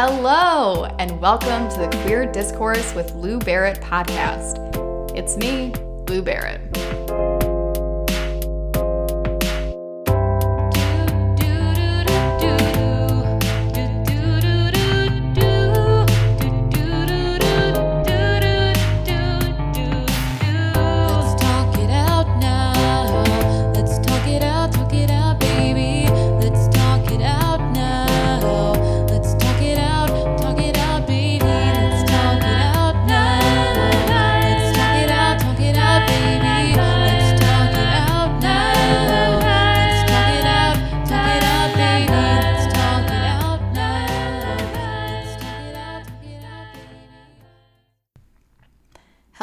Hello, and welcome to the Queer Discourse with Lou Barrett podcast. It's me, Lou Barrett.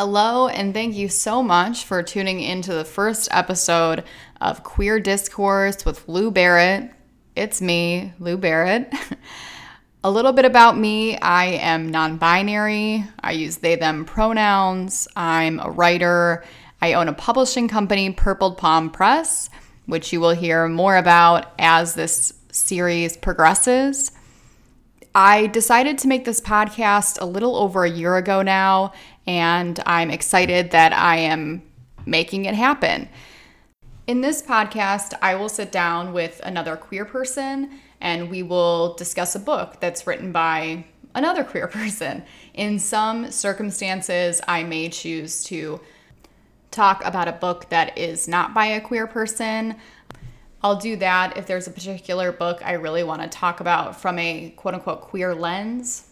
Hello, and thank you so much for tuning into the first episode of Queer Discourse with Lou Barrett. It's me, Lou Barrett. A little bit about me I am non binary, I use they, them pronouns, I'm a writer, I own a publishing company, Purple Palm Press, which you will hear more about as this series progresses. I decided to make this podcast a little over a year ago now, and I'm excited that I am making it happen. In this podcast, I will sit down with another queer person and we will discuss a book that's written by another queer person. In some circumstances, I may choose to talk about a book that is not by a queer person. I'll do that if there's a particular book I really want to talk about from a quote unquote queer lens.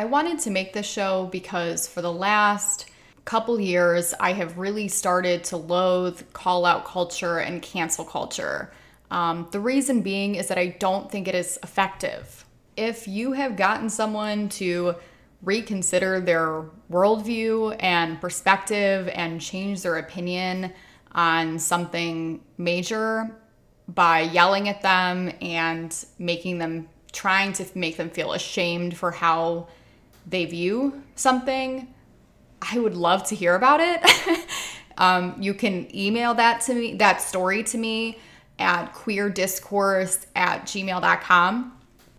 I wanted to make this show because for the last couple years, I have really started to loathe call out culture and cancel culture. Um, the reason being is that I don't think it is effective. If you have gotten someone to reconsider their worldview and perspective and change their opinion on something major by yelling at them and making them trying to make them feel ashamed for how they view something, I would love to hear about it. um, you can email that to me, that story to me at queerdiscourse at gmail.com.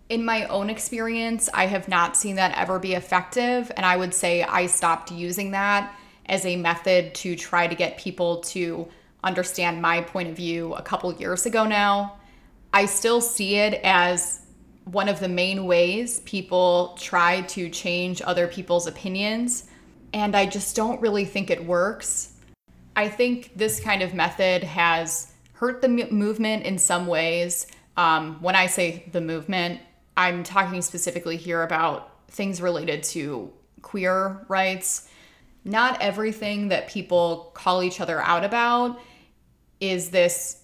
In my own experience, I have not seen that ever be effective. And I would say I stopped using that as a method to try to get people to understand my point of view a couple years ago now. I still see it as one of the main ways people try to change other people's opinions. And I just don't really think it works. I think this kind of method has hurt the movement in some ways. Um, when I say the movement, I'm talking specifically here about things related to queer rights. Not everything that people call each other out about is this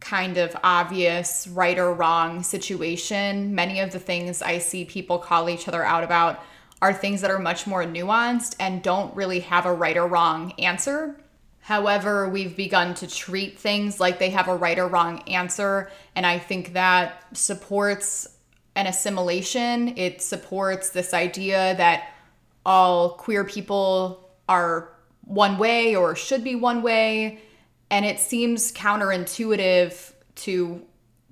kind of obvious right or wrong situation. Many of the things I see people call each other out about are things that are much more nuanced and don't really have a right or wrong answer. However, we've begun to treat things like they have a right or wrong answer, and I think that supports an assimilation. It supports this idea that all queer people are one way or should be one way, and it seems counterintuitive to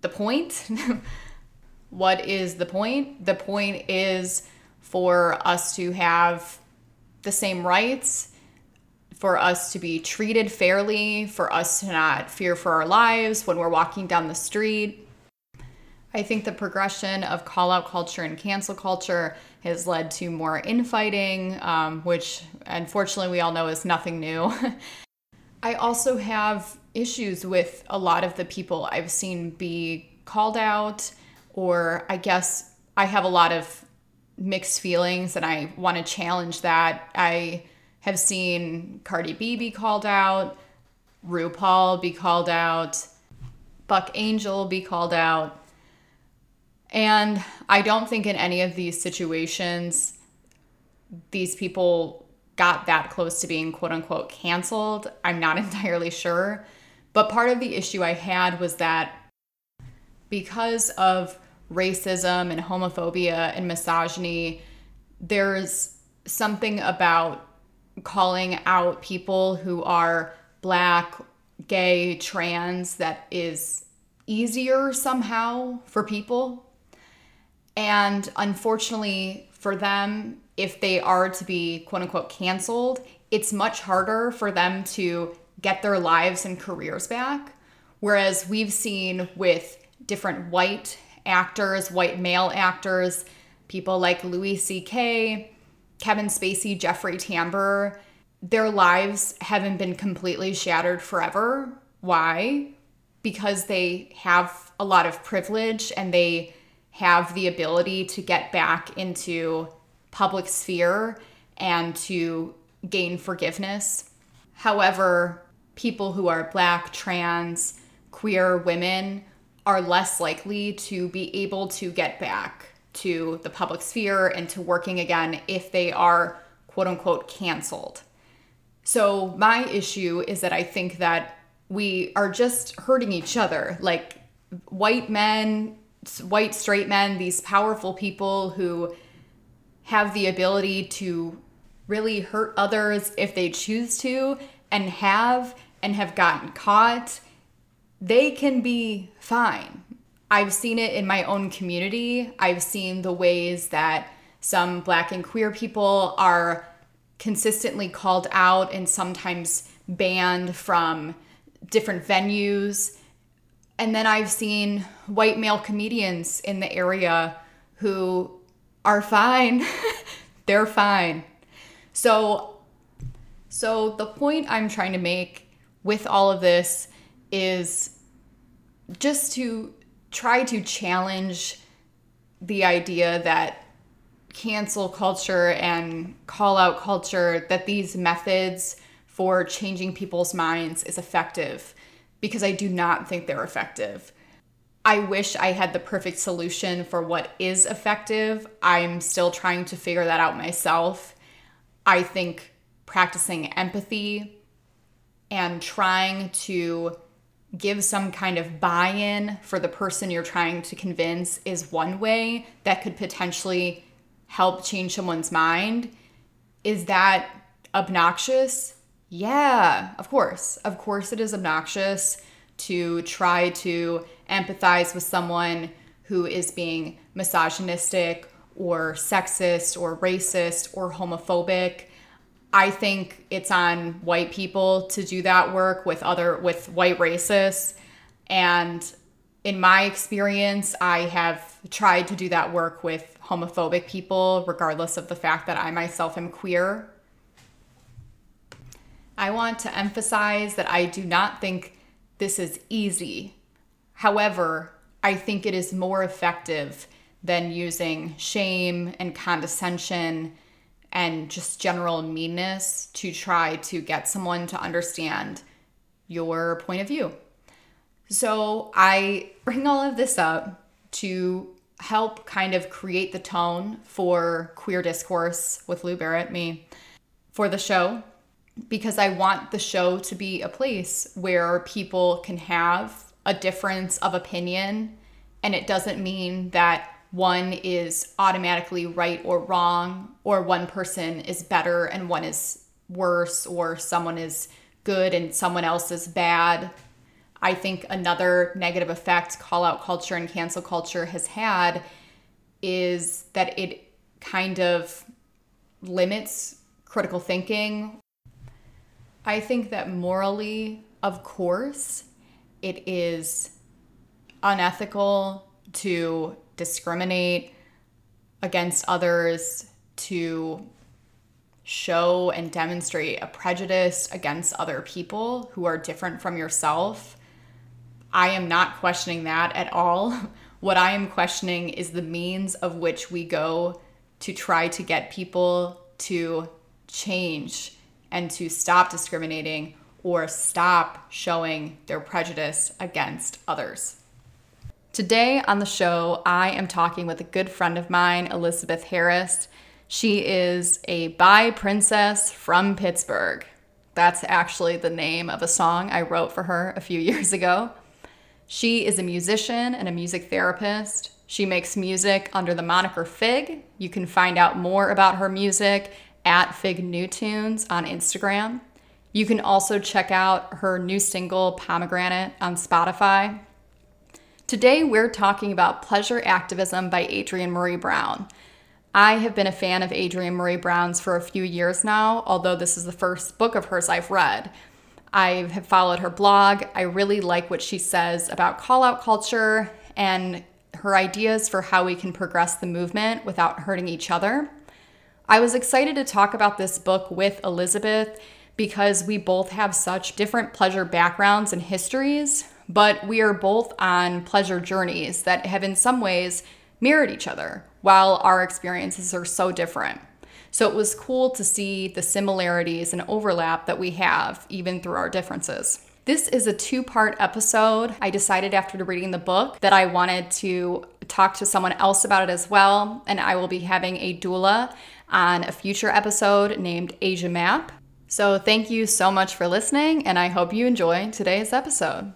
the point. what is the point? The point is for us to have the same rights, for us to be treated fairly, for us to not fear for our lives when we're walking down the street. I think the progression of call out culture and cancel culture has led to more infighting, um, which unfortunately we all know is nothing new. I also have issues with a lot of the people I've seen be called out, or I guess I have a lot of mixed feelings and I want to challenge that. I have seen Cardi B be called out, RuPaul be called out, Buck Angel be called out. And I don't think in any of these situations these people got that close to being quote unquote canceled. I'm not entirely sure. But part of the issue I had was that because of racism and homophobia and misogyny, there's something about calling out people who are black, gay, trans that is easier somehow for people. And unfortunately for them, if they are to be quote unquote canceled, it's much harder for them to get their lives and careers back. Whereas we've seen with different white actors, white male actors, people like Louis C.K., Kevin Spacey, Jeffrey Tambor, their lives haven't been completely shattered forever. Why? Because they have a lot of privilege and they have the ability to get back into public sphere and to gain forgiveness. However, people who are black, trans, queer women are less likely to be able to get back to the public sphere and to working again if they are quote unquote canceled. So, my issue is that I think that we are just hurting each other. Like white men, white straight men, these powerful people who have the ability to really hurt others if they choose to and have and have gotten caught, they can be fine. I've seen it in my own community. I've seen the ways that some black and queer people are consistently called out and sometimes banned from different venues. And then I've seen white male comedians in the area who are fine. They're fine. So so the point I'm trying to make with all of this is just to try to challenge the idea that cancel culture and call out culture that these methods for changing people's minds is effective because I do not think they're effective. I wish I had the perfect solution for what is effective. I'm still trying to figure that out myself. I think practicing empathy and trying to give some kind of buy in for the person you're trying to convince is one way that could potentially help change someone's mind. Is that obnoxious? Yeah, of course. Of course, it is obnoxious to try to empathize with someone who is being misogynistic or sexist or racist or homophobic. I think it's on white people to do that work with other with white racists and in my experience I have tried to do that work with homophobic people regardless of the fact that I myself am queer. I want to emphasize that I do not think this is easy. However, I think it is more effective than using shame and condescension and just general meanness to try to get someone to understand your point of view. So I bring all of this up to help kind of create the tone for queer discourse with Lou Barrett, me, for the show, because I want the show to be a place where people can have a difference of opinion. And it doesn't mean that one is automatically right or wrong, or one person is better and one is worse, or someone is good and someone else is bad. I think another negative effect call out culture and cancel culture has had is that it kind of limits critical thinking. I think that morally, of course, it is unethical to discriminate against others, to show and demonstrate a prejudice against other people who are different from yourself. I am not questioning that at all. What I am questioning is the means of which we go to try to get people to change and to stop discriminating or stop showing their prejudice against others. Today on the show, I am talking with a good friend of mine, Elizabeth Harris. She is a bi princess from Pittsburgh. That's actually the name of a song I wrote for her a few years ago. She is a musician and a music therapist. She makes music under the moniker Fig. You can find out more about her music at Fig New Tunes on Instagram. You can also check out her new single Pomegranate on Spotify. Today, we're talking about Pleasure Activism by Adrienne Maree Brown. I have been a fan of Adrienne Maree Brown's for a few years now, although this is the first book of hers I've read. I have followed her blog. I really like what she says about call out culture and her ideas for how we can progress the movement without hurting each other. I was excited to talk about this book with Elizabeth because we both have such different pleasure backgrounds and histories, but we are both on pleasure journeys that have in some ways mirrored each other while our experiences are so different. So it was cool to see the similarities and overlap that we have even through our differences. This is a two part episode. I decided after reading the book that I wanted to talk to someone else about it as well, and I will be having a doula on a future episode named Asia Map. So, thank you so much for listening, and I hope you enjoy today's episode.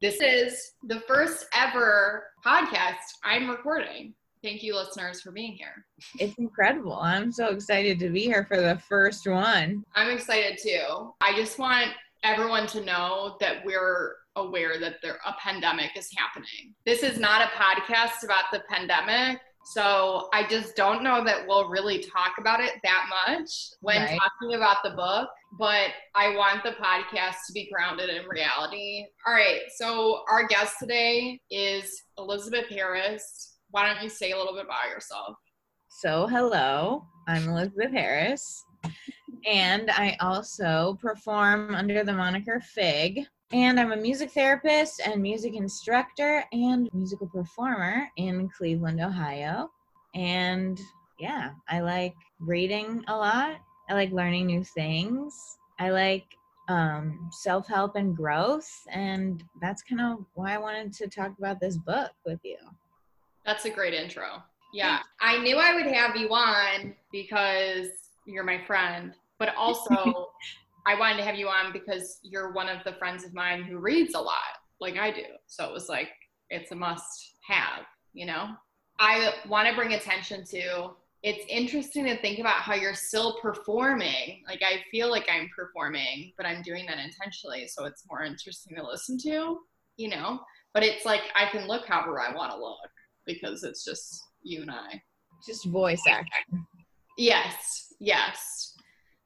This is the first ever podcast I'm recording. Thank you, listeners, for being here. It's incredible. I'm so excited to be here for the first one. I'm excited too. I just want everyone to know that we're aware that there a pandemic is happening. This is not a podcast about the pandemic. So I just don't know that we'll really talk about it that much when Right. talking about the book, but I want the podcast to be grounded in reality. All right, so our guest today is Elizabeth Harris. Why don't you say a little bit about yourself? So, hello, I'm Elizabeth Harris, and I also perform under the moniker Fig. And I'm a music therapist and music instructor and musical performer in Cleveland, Ohio. And yeah, I like reading a lot. I like learning new things. I like um, self help and growth. And that's kind of why I wanted to talk about this book with you. That's a great intro. Yeah, I knew I would have you on because you're my friend, but also I wanted to have you on because you're one of the friends of mine who reads a lot, like I do. So it was like, it's a must have, you know? I want to bring attention to it's interesting to think about how you're still performing. Like, I feel like I'm performing, but I'm doing that intentionally. So it's more interesting to listen to, you know? But it's like I can look however I want to look because it's just you and I. Just voice acting. Yes, yes.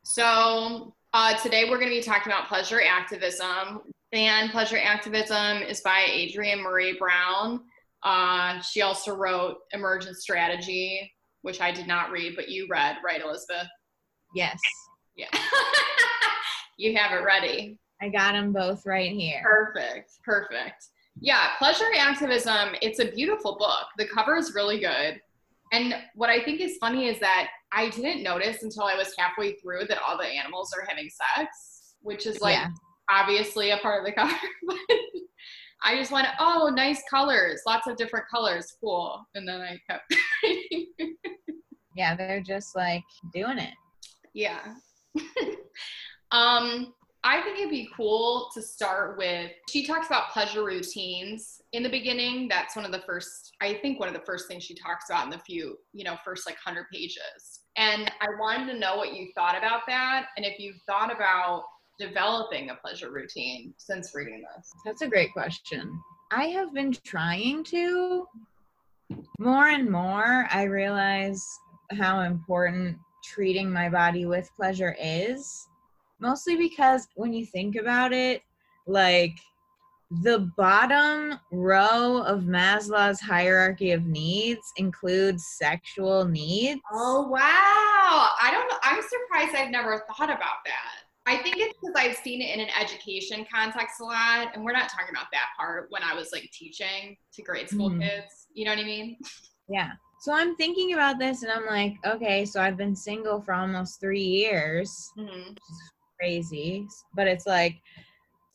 So uh, today we're going to be talking about pleasure activism. And pleasure activism is by Adrienne Maree Brown. Uh, she also wrote Emergent Strategy, which I did not read, but you read, right, Elizabeth? Yes. Yeah. you have it ready. I got them both right here. Perfect. Perfect. Yeah, Pleasure Activism, it's a beautiful book. The cover is really good. And what I think is funny is that I didn't notice until I was halfway through that all the animals are having sex, which is like Yeah. obviously a part of the cover. I just went, oh, nice colors, lots of different colors, cool. And then I kept. Yeah, they're just like doing it. Yeah. um, I think it'd be cool to start with. She talks about pleasure routines in the beginning. That's one of the first, I think, one of the first things she talks about in the few, you know, first like 100 pages. And I wanted to know what you thought about that and if you've thought about developing a pleasure routine since reading this. That's a great question. I have been trying to more and more. I realize how important treating my body with pleasure is. Mostly because when you think about it, like the bottom row of Maslow's hierarchy of needs includes sexual needs. Oh, wow. I don't know. I'm surprised I've never thought about that. I think it's because I've seen it in an education context a lot. And we're not talking about that part when I was like teaching to grade school Mhm. kids. You know what I mean? Yeah. So I'm thinking about this and I'm like, okay, so I've been single for almost three years. hmm Crazy. But it's like,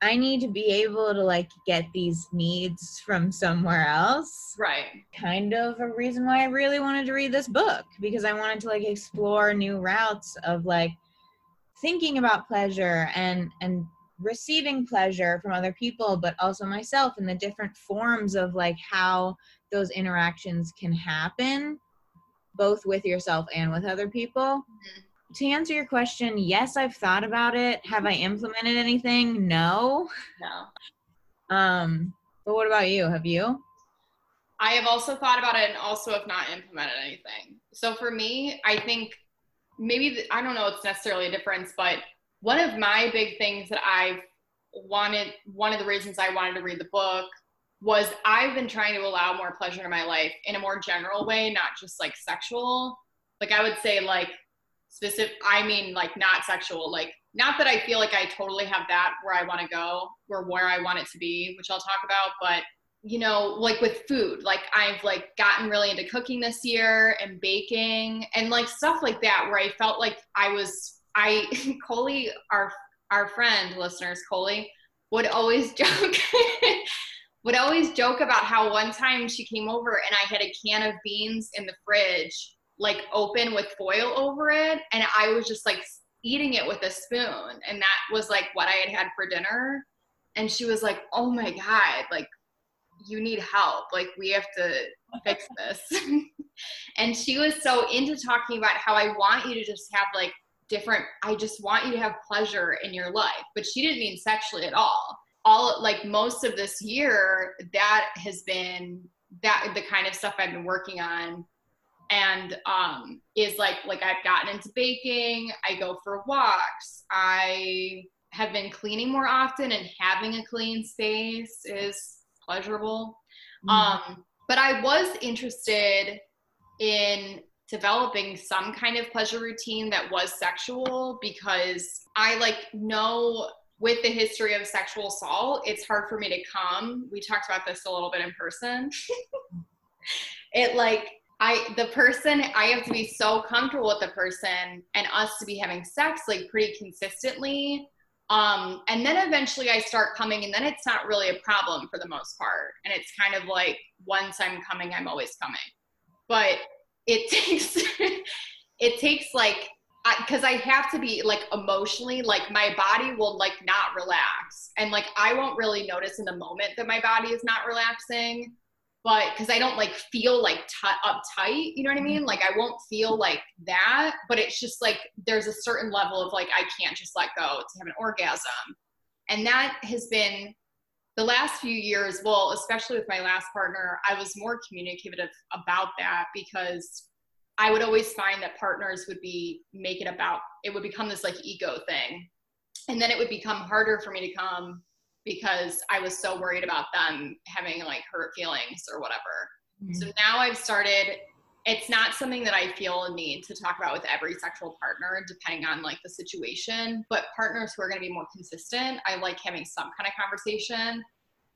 I need to be able to like get these needs from somewhere else. Right. Kind of a reason why I really wanted to read this book because I wanted to like explore new routes of like thinking about pleasure and and receiving pleasure from other people but also myself and the different forms of like how those interactions can happen both with yourself and with other people. Mm-hmm. To answer your question, yes, I've thought about it. Have I implemented anything? No. No. Um, but what about you? Have you? I have also thought about it and also have not implemented anything. So for me, I think maybe the, I don't know it's necessarily a difference, but one of my big things that I've wanted, one of the reasons I wanted to read the book was I've been trying to allow more pleasure in my life in a more general way, not just like sexual. Like I would say like specific I mean like not sexual, like not that I feel like I totally have that where I want to go or where I want it to be, which I'll talk about, but you know, like with food, like I've like gotten really into cooking this year and baking and like stuff like that where I felt like I was I Coley our our friend listeners Coley would always joke would always joke about how one time she came over and I had a can of beans in the fridge like open with foil over it and I was just like eating it with a spoon and that was like what I had had for dinner. And she was like oh my god like you need help. Like we have to fix this. And she was so into talking about how i want you to just have like different i just want you to have pleasure in your life but she didn't mean sexually at all. All like most of this year that has been that the kind of stuff i've been working on and um is like like i've gotten into baking i go for walks i have been cleaning more often and having a clean space is pleasurable. Um, but I was interested in developing some kind of pleasure routine that was sexual because I like know with the history of sexual assault, it's hard for me to come. We talked about this a little bit in person. it like I the person I have to be so comfortable with the person and us to be having sex like pretty consistently um, and then eventually I start coming, and then it's not really a problem for the most part. And it's kind of like once I'm coming, I'm always coming. But it takes it takes like because I, I have to be like emotionally like my body will like not relax, and like I won't really notice in the moment that my body is not relaxing but because I don't like feel like t- uptight, you know what I mean? Mm-hmm. Like I won't feel like that, but it's just like there's a certain level of like I can't just let go to have an orgasm. And that has been the last few years, well, especially with my last partner, I was more communicative about that because I would always find that partners would be make it about it would become this like ego thing. And then it would become harder for me to come because I was so worried about them having like hurt feelings or whatever. Mm-hmm. So now I've started it's not something that I feel a need to talk about with every sexual partner, depending on like the situation. But partners who are going to be more consistent, I like having some kind of conversation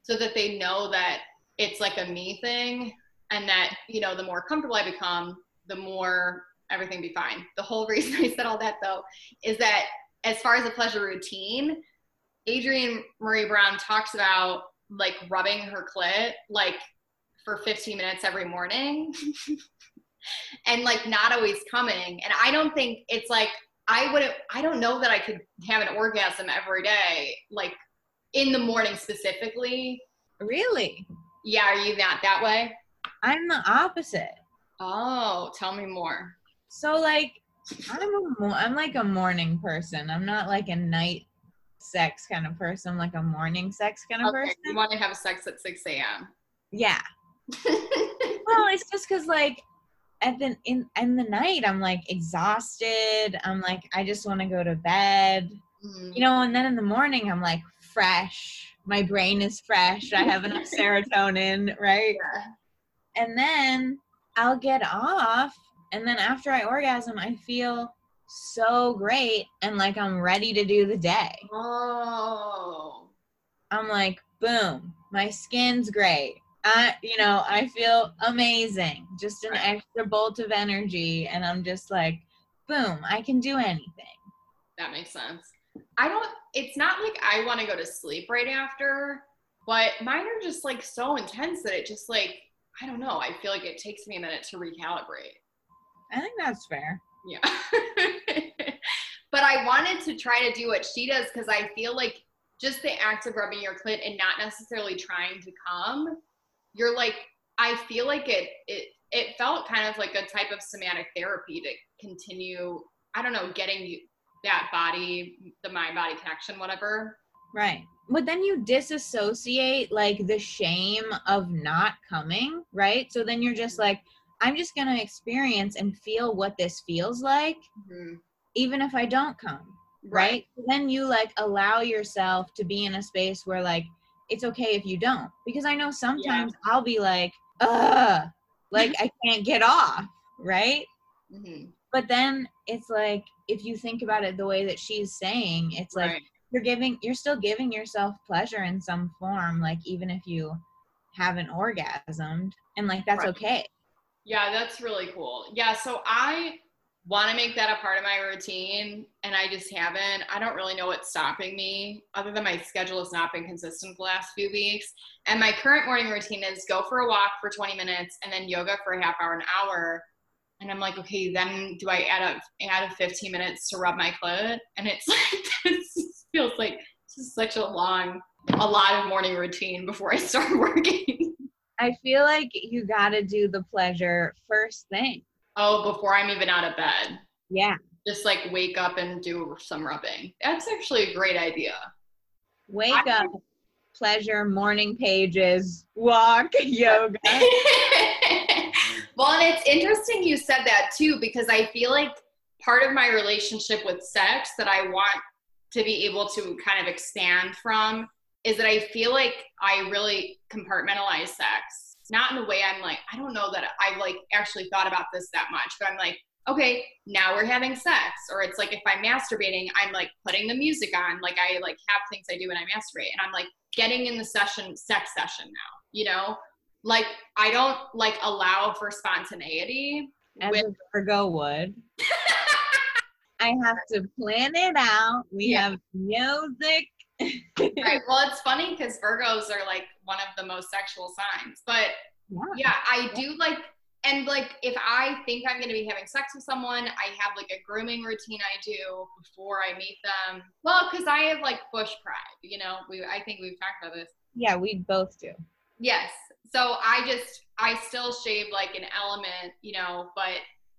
so that they know that it's like a me thing and that, you know, the more comfortable I become, the more everything be fine. The whole reason I said all that though is that as far as a pleasure routine, Adrienne Maree Brown talks about like rubbing her clit like for 15 minutes every morning and like not always coming. And I don't think it's like I wouldn't. I don't know that I could have an orgasm every day, like in the morning specifically. Really? Yeah, are you not that way? I'm the opposite. Oh, tell me more. So like I'm a I'm like a morning person. I'm not like a night sex kind of person, like a morning sex kind of Okay, person. you want to have sex at 6 a.m. Yeah. well, it's just because like at the in in the night I'm like exhausted. I'm like I just want to go to bed. Mhm. You know, and then in the morning I'm like fresh. My brain is fresh. I have enough serotonin, right? Yeah. And then I'll get off and then after I orgasm I feel so great and like I'm ready to do the day. Oh. I'm like, boom, my skin's great. I, you know, I feel amazing. Just an Right. extra bolt of energy. And I'm just like, boom, I can do anything. That makes sense. I don't, it's not like I want to go to sleep right after, but mine are just like so intense that it just like, I don't know. I feel like it takes me a minute to recalibrate. I think that's fair. Yeah. but I wanted to try to do what she does because I feel like just the act of rubbing your clit and not necessarily trying to come, you're like, I feel like it, it, it felt kind of like a type of somatic therapy to continue, I don't know, getting that body, the mind body connection, whatever. Right. But then you disassociate like the shame of not coming, right? So then you're just like, I'm just going to experience and feel what this feels like, Mhm. even if I don't come, right? Then you like allow yourself to be in a space where like it's okay if you don't. Because I know sometimes I'll be like, ugh, like I can't get off, right? Mhm. But then it's like, if you think about it the way that she's saying, it's like, Right. you're giving you're still giving yourself pleasure in some form like even if you haven't orgasmed and like that's Right. okay Yeah, that's really cool. Yeah, so I want to make that a part of my routine and I just haven't. I don't really know what's stopping me other than my schedule has not been consistent the last few weeks. And my current morning routine is go for a walk for 20 minutes and then yoga for a half hour, an hour. And I'm like, okay, then do I add up add a 15 minutes to rub my clit? And it's like this feels like such a long a lot of morning routine before I start working. I feel like you gotta do the pleasure first thing oh, before I'm even out of bed. yeah just like wake up and do some rubbing. That's actually a great idea. wake I- up pleasure morning pages walk yoga well, and it's interesting you said that too, because I feel like part of my relationship with sex that I want to be able to kind of expand from is that I feel like I really compartmentalize sex. Not in a way I'm like, I don't know that I've like actually thought about this that much, but I'm like, okay, now we're having sex. Or it's like if I'm masturbating, I'm like putting the music on. Like I like have things I do when I masturbate. And I'm like getting in the session, sex session now, you know? Like I don't like allow for spontaneity. as with- a virgo would i have to plan it out we Yeah. have music right. Well, it's funny because Virgos are like one of the most sexual signs. But yeah, I do like, and like if I think I'm going to be having sex with someone, I have like a grooming routine I do before I meet them. Well, because I have like bush pride, you know, we, I think we've talked about this. yeah we both do Yes. So I just, I still shave like an element, you know, but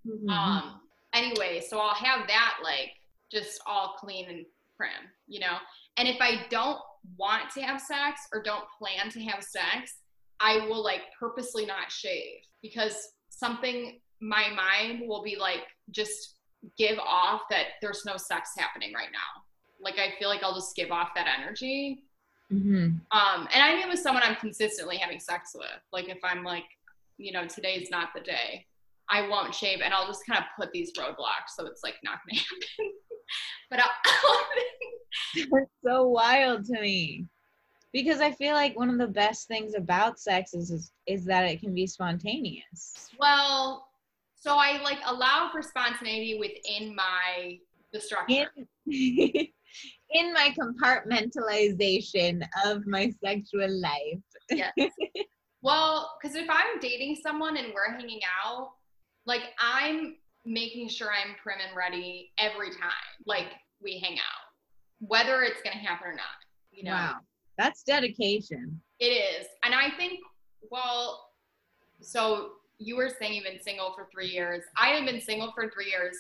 Mhm. um anyway so i'll have that like just all clean and prim you know and if i don't want to have sex or don't plan to have sex i will like purposely not shave because something my mind will be like just give off that there's no sex happening right now. Like i feel like i'll just give off that energy. Mhm. um and i mean with someone i'm consistently having sex with like if i'm like you know today's not the day i won't shave and i'll just kind of put these roadblocks so it's like not gonna happen but That's so wild to me. Because I feel like one of the best things about sex is, is is that it can be spontaneous. well so i like allow for spontaneity within my the structure In in my compartmentalization of my sexual life. yes well because if i'm dating someone and we're hanging out like i'm making sure i'm prim and ready every time like we hang out whether it's gonna happen or not you know Wow. That's dedication. It is. And I think, well, so you were saying you've been single for three years. I have been single for three years,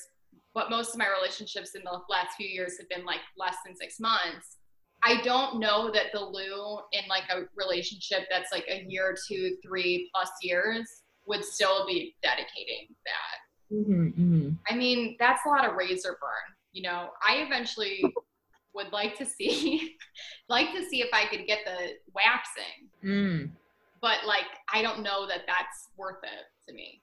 but most of my relationships in the last few years have been like less than six months. I don't know that the Lou in like a relationship that's like a year, two, three plus years would still be dedicating that. Mm-hmm, I mean, that's a lot of razor burn. You know, I eventually would like to see, like to see if I could get the waxing Mm. but like I don't know that that's worth it to me.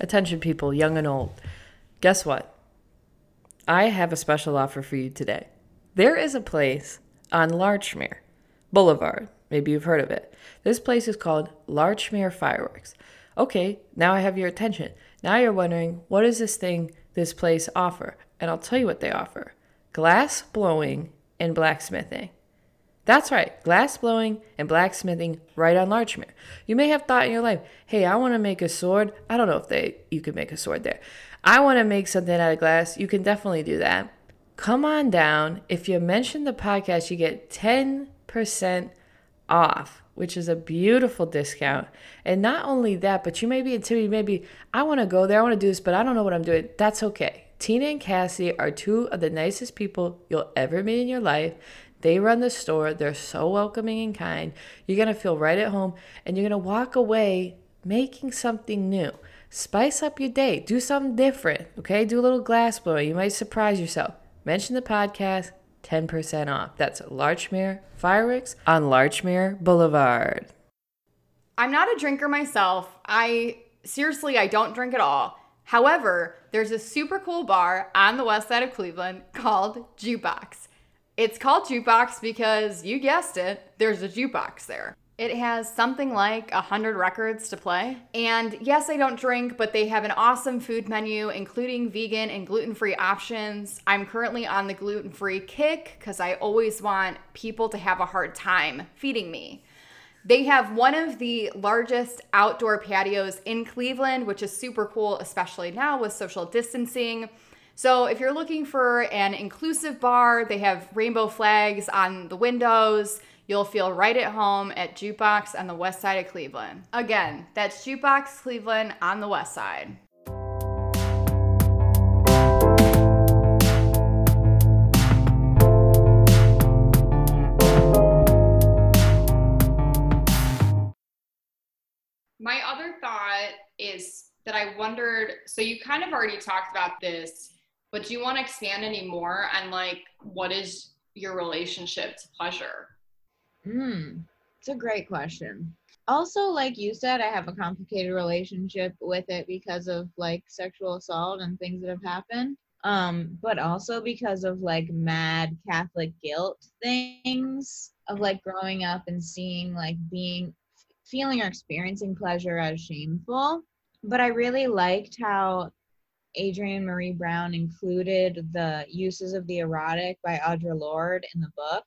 Attention, people, young and old. Guess what? I have a special offer for you today. There is a place on Larchmere Boulevard. Maybe you've heard of it. This place is called Larchmere Fireworks. Okay, now I have your attention. Now you're wondering, what does this thing, this place offer? And I'll tell you what they offer glass blowing and blacksmithing. That's right, glass blowing and blacksmithing right on Larchmere. You may have thought in your life, hey, I want to make a sword. I don't know if they you could make a sword there. I want to make something out of glass, you can definitely do that. Come on down. If you mention the podcast, you get 10% off, which is a beautiful discount. And not only that, but you may be intimidated, maybe I want to go there, I want to do this, but I don't know what I'm doing. That's okay. Tina and Cassie are two of the nicest people you'll ever meet in your life. They run the store. They're so welcoming and kind. You're going to feel right at home and you're going to walk away making something new. Spice up your day. Do something different. Okay? Do a little glass blowing. You might surprise yourself. Mention the podcast, 10% off. That's Larchmere Fireworks on Larchmere Boulevard. I'm not a drinker myself. I seriously, I don't drink at all. However, there's a super cool bar on the west side of Cleveland called Jukebox. It's called Jukebox because you guessed it, there's a jukebox there. It has something like a hundred records to play. And yes, I don't drink, but they have an awesome food menu, including vegan and gluten-free options. I'm currently on the gluten-free kick because I always want people to have a hard time feeding me. They have one of the largest outdoor patios in Cleveland, which is super cool, especially now with social distancing. So, if you're looking for an inclusive bar, they have rainbow flags on the windows. You'll feel right at home at Jukebox on the west side of Cleveland. Again, that's Jukebox Cleveland on the west side. My other thought is that I wondered so you kind of already talked about this, but do you want to expand any more on like what is your relationship to pleasure? Hmm, it's a great question. Also, like you said, I have a complicated relationship with it because of like sexual assault and things that have happened. Um, but also because of like mad Catholic guilt things of like growing up and seeing like being feeling or experiencing pleasure as shameful. But I really liked how Adrienne Maree Brown included the uses of the erotic by Audre Lorde in the book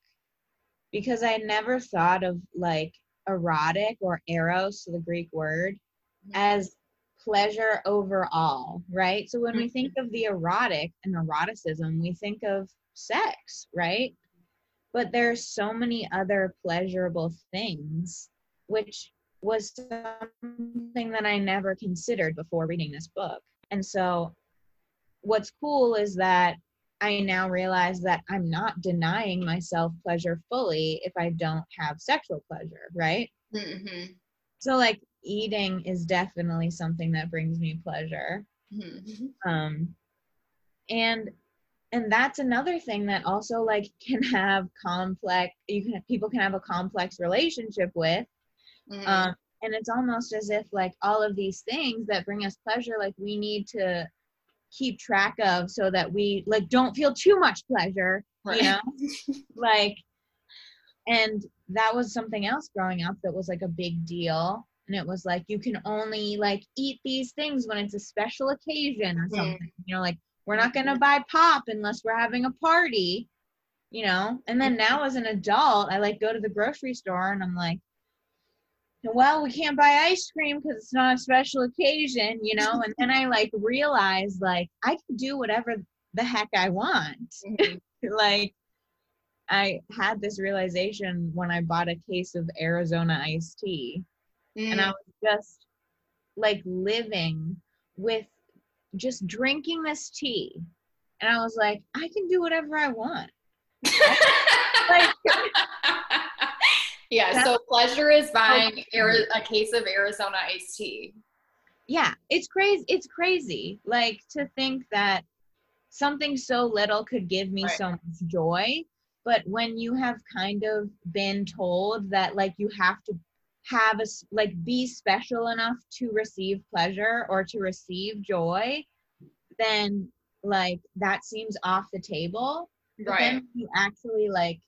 because I never thought of like erotic or eros, the Greek word, mm-hmm. as pleasure overall, right? So when we mm-hmm. think of the erotic and eroticism, we think of sex, right? But there's so many other pleasurable things, which was something that I never considered before reading this book. And so what's cool is that I now realize that I'm not denying myself pleasure fully if I don't have sexual pleasure, right? Mm-hmm. So like eating is definitely something that brings me pleasure. Mm-hmm. Um and and that's another thing that also like can have complex you can people can have a complex relationship with Mm-hmm. um and it's almost as if like all of these things that bring us pleasure like we need to keep track of so that we like don't feel too much pleasure Right. you know? Like and that was something else growing up that was like a big deal. And it was like you can only like eat these things when it's a special occasion or something. You know like we're not going to buy pop unless we're having a party you know? And then mm-hmm. now as an adult i like go to the grocery store and i'm like well we can't buy ice cream because it's not a special occasion you know and then i like realized like i can do whatever the heck i want Mhm. like I had this realization when I bought a case of Arizona iced tea and I was just like living with just drinking this tea and I was like I can do whatever I want. Like yeah, so pleasure is buying Ari- a case of Arizona iced tea. yeah, it's crazy it's crazy like to think that something so little could give me Right. so much joy but when you have kind of been told that like you have to have a like be special enough to receive pleasure or to receive joy then like that seems off the table but then you actually like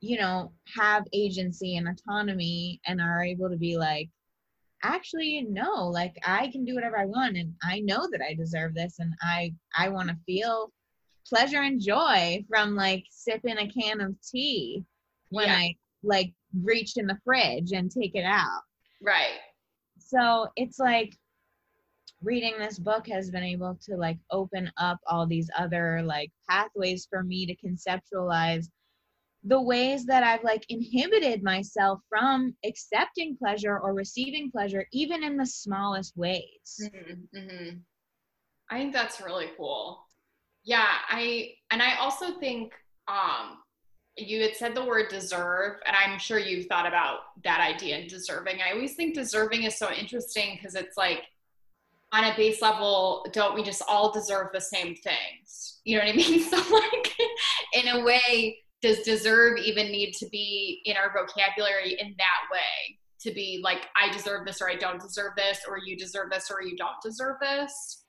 you know have agency and autonomy and are able to be like actually no like i can do whatever i want and i know that i deserve this and i i want to feel pleasure and joy from like sipping a can of tea when Yeah. i like reach in the fridge and take it out Right. so it's like reading this book has been able to like open up all these other like pathways for me to conceptualize the ways that I've like inhibited myself from accepting pleasure or receiving pleasure, even in the smallest ways. Mm-hmm. I think that's really cool. Yeah, I and I also think um you had said the word deserve, and I'm sure you've thought about that idea and deserving. I always think deserving is so interesting because it's like on a base level, don't we just all deserve the same things? You know what I mean? So like in a way, does deserve even need to be in our vocabulary in that way? To be like, I deserve this or I don't deserve this, or you deserve this or you don't deserve this.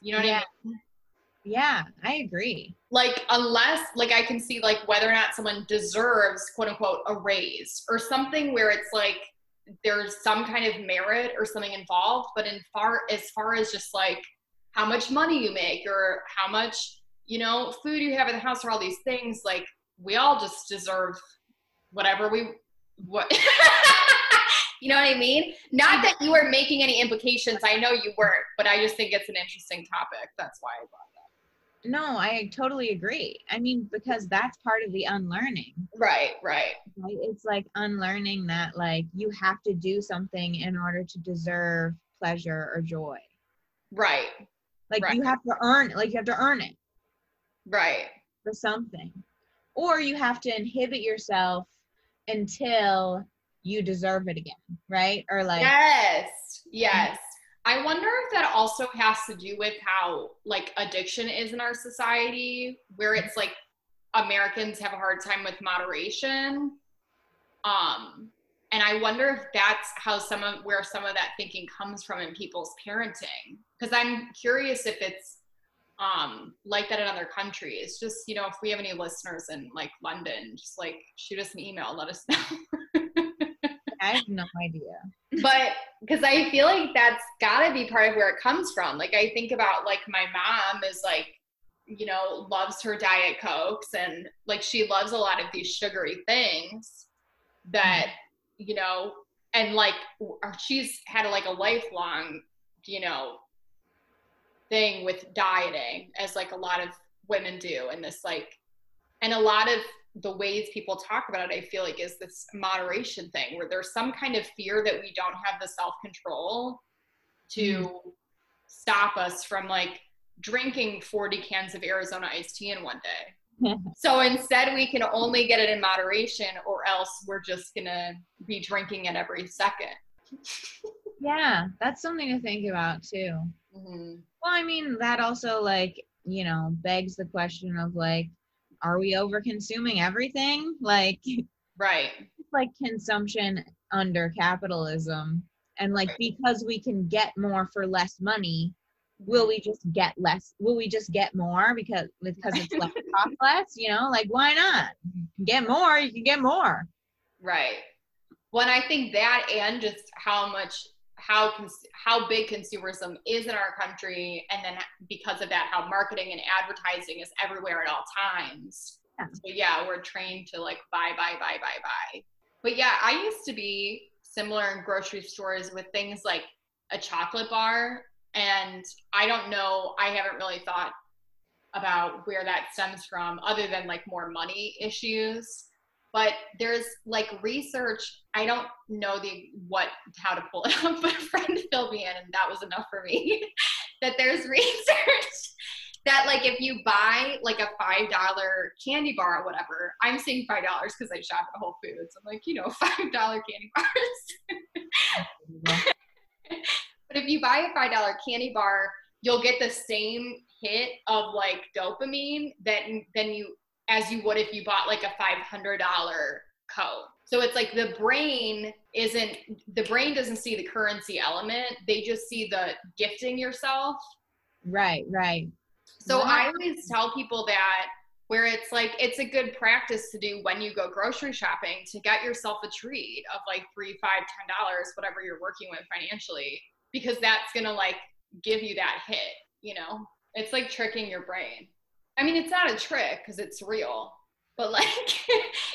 You know what Yeah. I mean? Yeah, I agree. like unless like i can see like whether or not someone deserves quote unquote a raise or something where it's like there's some kind of merit or something involved but in far as far as just like how much money you make or how much you know food you have in the house or all these things like we all just deserve whatever we what you know what i mean not that you were making any implications i know you weren't but i just think it's an interesting topic that's why i brought that. No, I totally agree. I mean, because that's part of the unlearning. right right Right? It's like unlearning that like you have to do something in order to deserve pleasure or joy. right Like Right. you have to earn like you have to earn it right for something. Or you have to inhibit yourself until you deserve it again, right? Or like yes yes. I wonder if that also has to do with how like addiction is in our society where it's like americans have a hard time with moderation. Um and i wonder if that's how some of where some of that thinking comes from in people's parenting. Because i'm curious if it's um like that in other countries just you know if we have any listeners in like london just like shoot us an email let us know I have no idea. but because I feel like that's got to be part of where it comes from. Like I think about like my mom is like, you know, loves her diet cokes and like she loves a lot of these sugary things that you know, and like she's had like a lifelong, you know, thing with dieting as like a lot of women do, and this like, and a lot of the ways people talk about it, I feel like is this moderation thing where there's some kind of fear that we don't have the self control to stop us from like drinking 40 cans of Arizona iced tea in one day. so instead, we can only get it in moderation, or else we're just gonna be drinking it every second. Yeah, that's something to think about too. Mhm. Well, I mean, that also like, you know, begs the question of like, are we over consuming everything? Like Right. like consumption under capitalism. And like Right. because we can get more for less money, will mm-hmm. we just get less? Will we just get more because because it's less cost less? You know, like why not? Get more, you can get more. Right. Well, and I think that and just how much how cons- how big consumerism is in our country, and then because of that, how marketing and advertising is everywhere at all times. Yeah. So yeah, we're trained to like buy, buy, buy, buy, buy. But yeah, I used to be similar in grocery stores with things like a chocolate bar, and I don't know. I haven't really thought about where that stems from, other than like more money issues but there's like research i don't know the what how to pull it up but a friend filled me in and that was enough for me that there's research that like if you buy like a five dollar candy bar or whatever i'm saying five dollars because i shop at whole foods. I'm like you know five dollar candy bars. But if you buy a five dollar candy bar you'll get the same hit of like dopamine that then you as you would if you bought like a $500 coat. So it's like the brain isn't, the brain doesn't see the currency element. They just see the gifting yourself. Right, right. So. I always tell people that where it's like, it's a good practice to do when you go grocery shopping to get yourself a treat of like three, five, ten dollars, whatever you're working with financially, because that's to like give you that hit, you know? It's like tricking your brain. I mean, it's not a trick because it's real, but like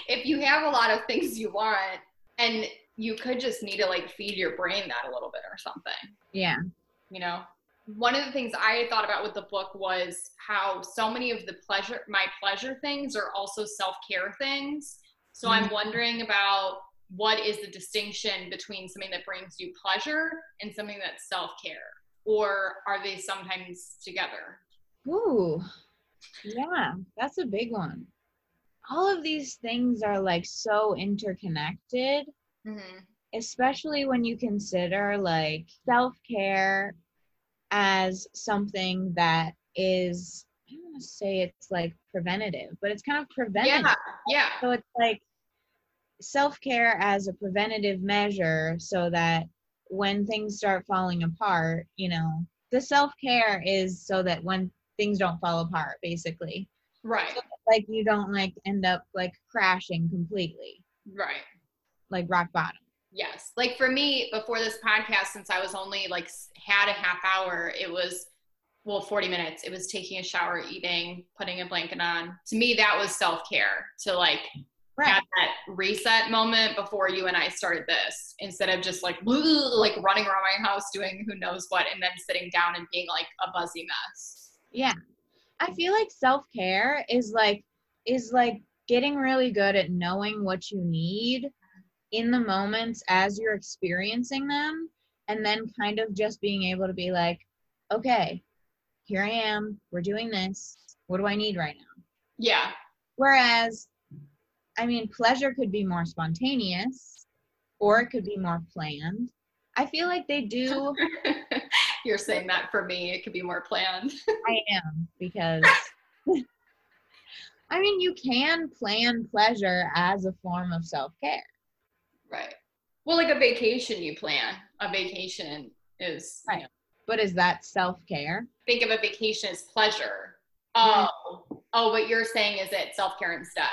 if you have a lot of things you want and you could just need to like feed your brain that a little bit or something, Yeah. you know? one of the things I thought about with the book was how so many of the pleasure, my pleasure things are also self care things. So I'm mm-hmm. wondering about what is the distinction between something that brings you pleasure and something that's self care? Or are they sometimes together? Ooh, yeah, that's a big one. All of these things are like so interconnected, Mm-hmm. especially when you consider like self care as something that is, I don't want to say it's like preventative, but it's kind of preventative. Yeah, yeah. So it's like self care as a preventative measure so that when things start falling apart, you know, the self care is so that when things don't fall apart, basically. Right, Like you don't like end up like crashing completely, right. like rock bottom. Yes. Like for me, before this podcast, since I was only like had a half hour, it was, well, 40 minutes. It was taking a shower, eating, putting a blanket on. To me, that was self care to like have that reset moment before you and I started this instead of just like, like running around my house doing who knows what and then sitting down and being like a buzzy mess. Yeah. Mm-hmm. I feel like self-care is like is like getting really good at knowing what you need in the moments as you're experiencing them and then kind of just being able to be like, okay, here I am, we're doing this. What do I need right now? Yeah. Whereas I mean, pleasure could be more spontaneous or it could be more planned. I feel like they do You're saying that for me, it could be more planned. I am because I mean you can plan pleasure as a form of self-care. right. Well, like a vacation you plan. A vacation is Right. But is that self-care? think of a vacation as pleasure. Yeah. Oh, oh, what you're saying is it self care instead.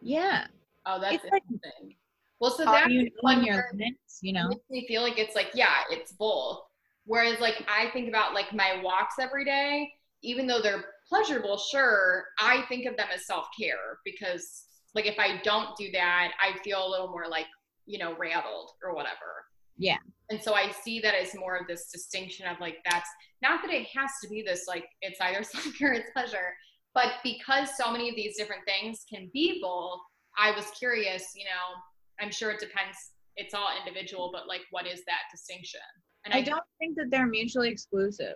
Yeah. Oh, that's It's like- interesting. Well, so that's you one your limits, you know? makes me feel like it's like yeah, it's both. Whereas like I think about like my walks every day, even though they're pleasurable, sure, I think of them as self care because like if I don't do that, I feel a little more like you know rattled or whatever. Yeah. And so I see that as more of this distinction of like that's not that it has to be this like it's either self care or it's pleasure, but because so many of these different things can be both, I was curious, you know, I'm sure it depends, it's all individual, but like what is that distinction? And I don't think that they're mutually exclusive.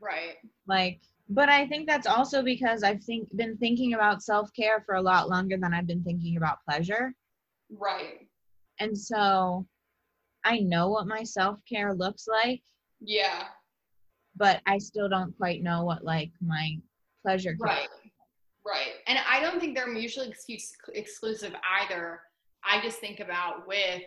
right. Like but I think that's also because I've think been thinking about self-care for a lot longer than I've been thinking about pleasure. Right. And so I know what my self-care looks like, Yeah. but I still don't quite know what like my pleasure care Right. Right. And I don't think they're mutually excuse, exclusive either. I just think about with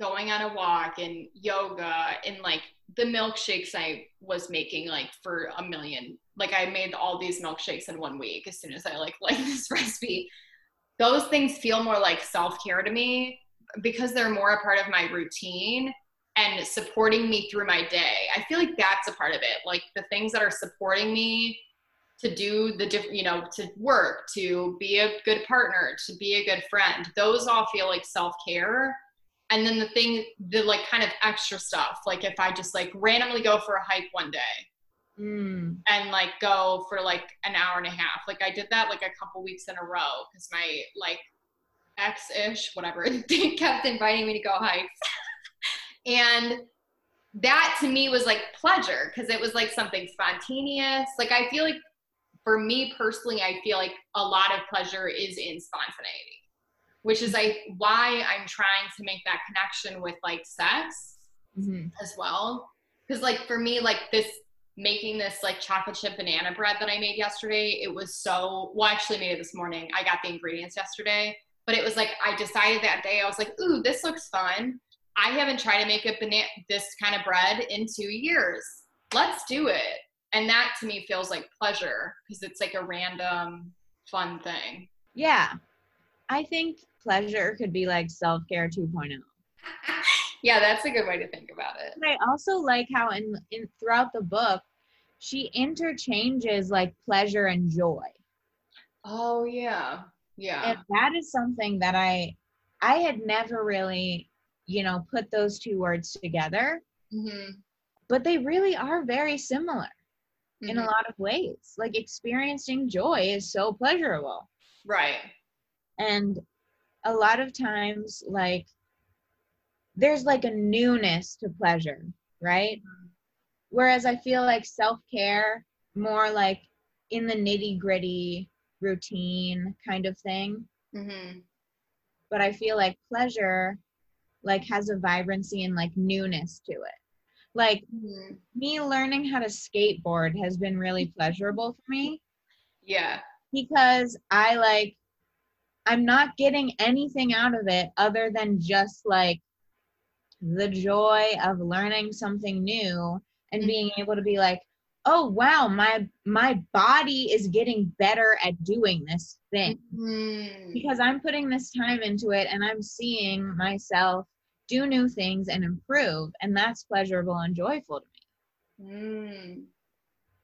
going on a walk and yoga and like the milkshakes I was making like for a million. Like I made all these milkshakes in one week as soon as I like like this recipe. Those things feel more like self-care to me because they're more a part of my routine and supporting me through my day. I feel like that's a part of it. Like the things that are supporting me to do the different, you know, to work, to be a good partner, to be a good friend. Those all feel like self care. And then the thing, the like kind of extra stuff, like if I just like randomly go for a hike one day Mm, and like go for like an hour and a half, like I did that like a couple weeks in a row because my like ex ish, whatever, they kept inviting me to go hikes. and that to me was like pleasure because it was like something spontaneous. Like I feel like for me personally, I feel like a lot of pleasure is in spontaneity, which is like why I'm trying to make that connection with like sex mhm. as well. Because like for me, like this making this like chocolate chip banana bread that I made yesterday, it was so well. I actually made it this morning. I got the ingredients yesterday, but it was like I decided that day. I was like, ooh, this looks fun. I haven't tried to make a banana this kind of bread in two years. Let's do it. And that to me feels like pleasure because it's like a random fun thing. Yeah. I think pleasure could be like self-care oh. 2.0. yeah, that's a good way to think about it. But I also like how in, in throughout the book, she interchanges like pleasure and joy. Oh yeah. Yeah. And that is something that I I had never really, you know, put those two words together. hmm but they really are very similar in a Mhm. lot of ways. Like experiencing joy is so pleasurable. Right. And a lot of times, like, there's like a newness to pleasure, right? Whereas I feel like self care, more like in the nitty gritty routine kind of thing. hmm But I feel like pleasure, like, has a vibrancy and like newness to it. Like, hmm me learning how to skateboard has been really pleasurable for me Yeah. because I like I'm not getting anything out of it other than just like the joy of learning something new and being able to be like, "Oh wow, my my body is getting better at doing this thing Mhm. because I'm putting this time into it and I'm seeing myself do new things and improve and that's pleasurable and joyful to me." Mm,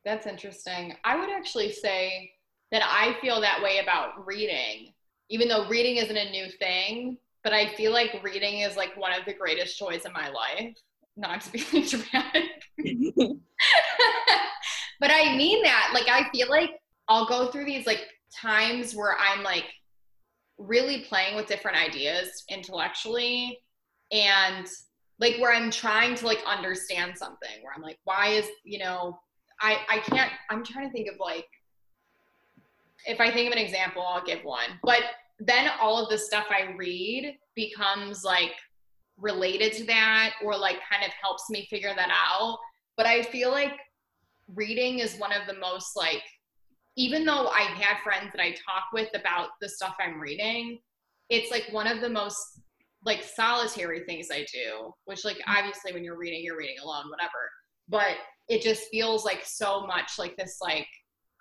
that's interesting. I would actually say that I feel that way about reading, even though reading isn't a new thing, but I feel like reading is like one of the greatest joys in my life. Not to be dramatic. but I mean that. Like, I feel like I'll go through these like times where I'm like really playing with different ideas intellectually and like where I'm trying to like understand something where I'm like, why is, you know, I, I can't, I'm trying to think of like, if I think of an example, I'll give one. But then all of the stuff I read becomes like related to that or like kind of helps me figure that out. But I feel like reading is one of the most like even though I had friends that I talk with about the stuff I'm reading, it's like one of the most like solitary things I do, which like mm. obviously when you're reading, you're reading alone, whatever. But it just feels like so much like this like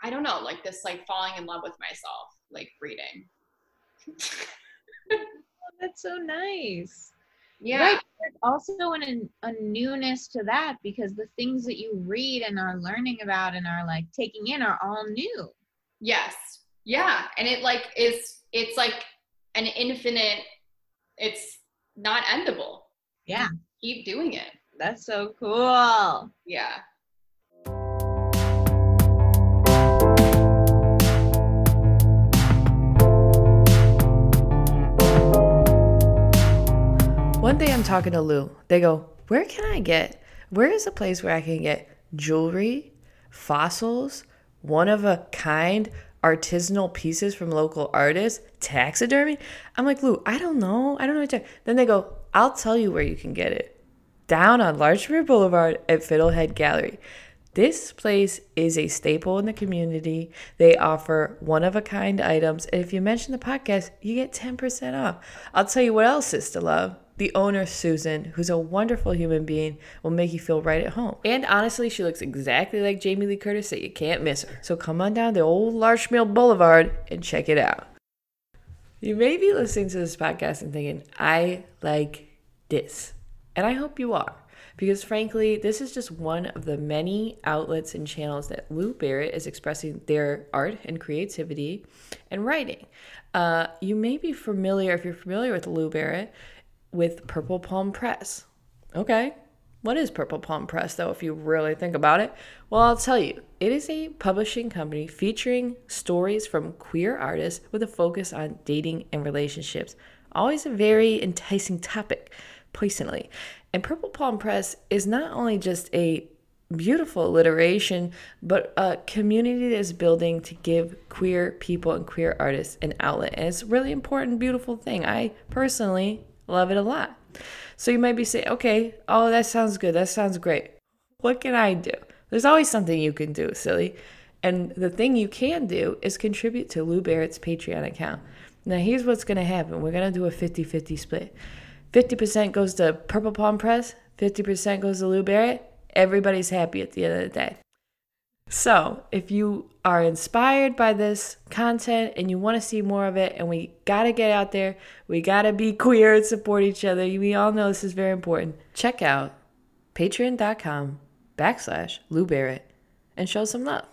I don't know, like this like falling in love with myself, like reading. Oh, that's so nice. Yeah. Right. There's also an, a newness to that because the things that you read and are learning about and are like taking in are all new. Yes. Yeah. And it like is it's like an infinite it's not endable. Yeah. Keep doing it. That's so cool. Yeah. One day I'm talking to Lou. They go, Where can I get, where is a place where I can get jewelry, fossils, one of a kind, artisanal pieces from local artists, taxidermy? I'm like, Lou, I don't know. I don't know what to. Then they go, I'll tell you where you can get it. Down on Larchmere Boulevard at Fiddlehead Gallery. This place is a staple in the community. They offer one of a kind items. And if you mention the podcast, you get 10% off. I'll tell you what else is to love. The owner, Susan, who's a wonderful human being, will make you feel right at home. And honestly, she looks exactly like Jamie Lee Curtis, so you can't miss her. So come on down to Old Larchmere Boulevard and check it out. You may be listening to this podcast and thinking, I like this. And I hope you are. Because frankly, this is just one of the many outlets and channels that Lou Barrett is expressing their art and creativity and writing. Uh, you may be familiar, if you're familiar with Lou Barrett, with Purple Palm Press. Okay, what is Purple Palm Press, though, if you really think about it? Well, I'll tell you. It is a publishing company featuring stories from queer artists with a focus on dating and relationships. Always a very enticing topic, personally. And Purple Palm Press is not only just a beautiful alliteration, but a community that is building to give queer people and queer artists an outlet. And it's a really important, beautiful thing. I personally love it a lot. So you might be saying, okay, oh, that sounds good. That sounds great. What can I do? There's always something you can do, silly. And the thing you can do is contribute to Lou Barrett's Patreon account. Now, here's what's going to happen we're going to do a 50 50 split. 50% goes to Purple Palm Press, 50% goes to Lou Barrett. Everybody's happy at the end of the day. So, if you are inspired by this content and you want to see more of it, and we got to get out there, we got to be queer and support each other. We all know this is very important. Check out patreon.com backslash Lou Barrett and show some love.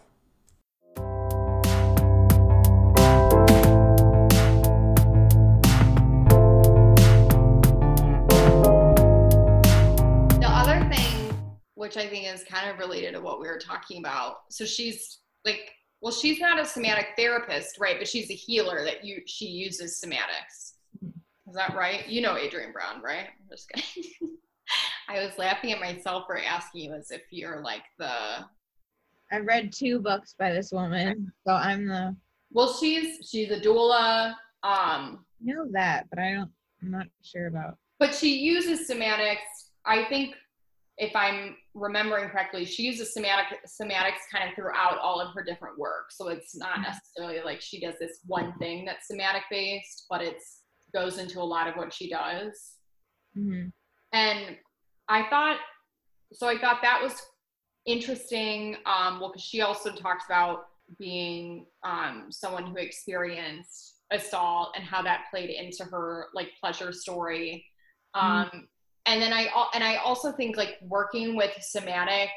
Which I think is kind of related to what we were talking about. So she's like, well, she's not a somatic therapist, right? But she's a healer that you she uses somatics. Is that right? You know Adrienne Brown, right? I'm just kidding. I was laughing at myself for asking you as if you're like the I've read two books by this woman, so I'm the well, she's she's a doula. Um, I know that, but I don't. I'm not sure about. but she uses somatics. I think if I'm remembering correctly, she uses somatic somatics kind of throughout all of her different work. So it's not necessarily like she does this one thing that's somatic based, but it's goes into a lot of what she does. Mhm. And I thought so I thought that was interesting. Um, well, because she also talks about being um, someone who experienced assault and how that played into her like pleasure story. Um, And then I and I also think like working with somatic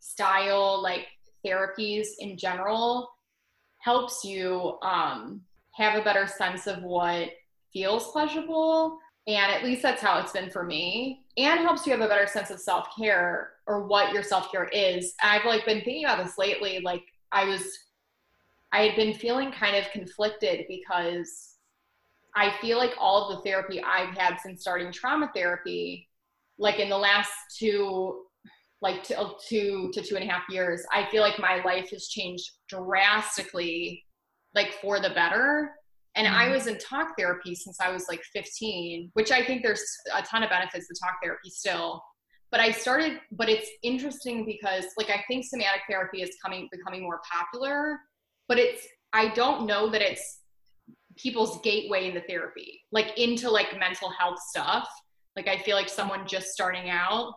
style like therapies in general helps you um, have a better sense of what feels pleasurable. And at least that's how it's been for me. And helps you have a better sense of self-care or what your self-care is. I've like been thinking about this lately like i was i had been feeling kind of conflicted because i feel like all of the therapy i've had since starting trauma therapy like in the last two like two, two to two and a half years i feel like my life has changed drastically like for the better and I Mhm. was in talk therapy since I was like 15, which I think there's a ton of benefits to talk therapy still. But I started, but it's interesting because like I think somatic therapy is coming becoming more popular, but it's I don't know that it's people's gateway into therapy, like into like mental health stuff. Like I feel like someone just starting out,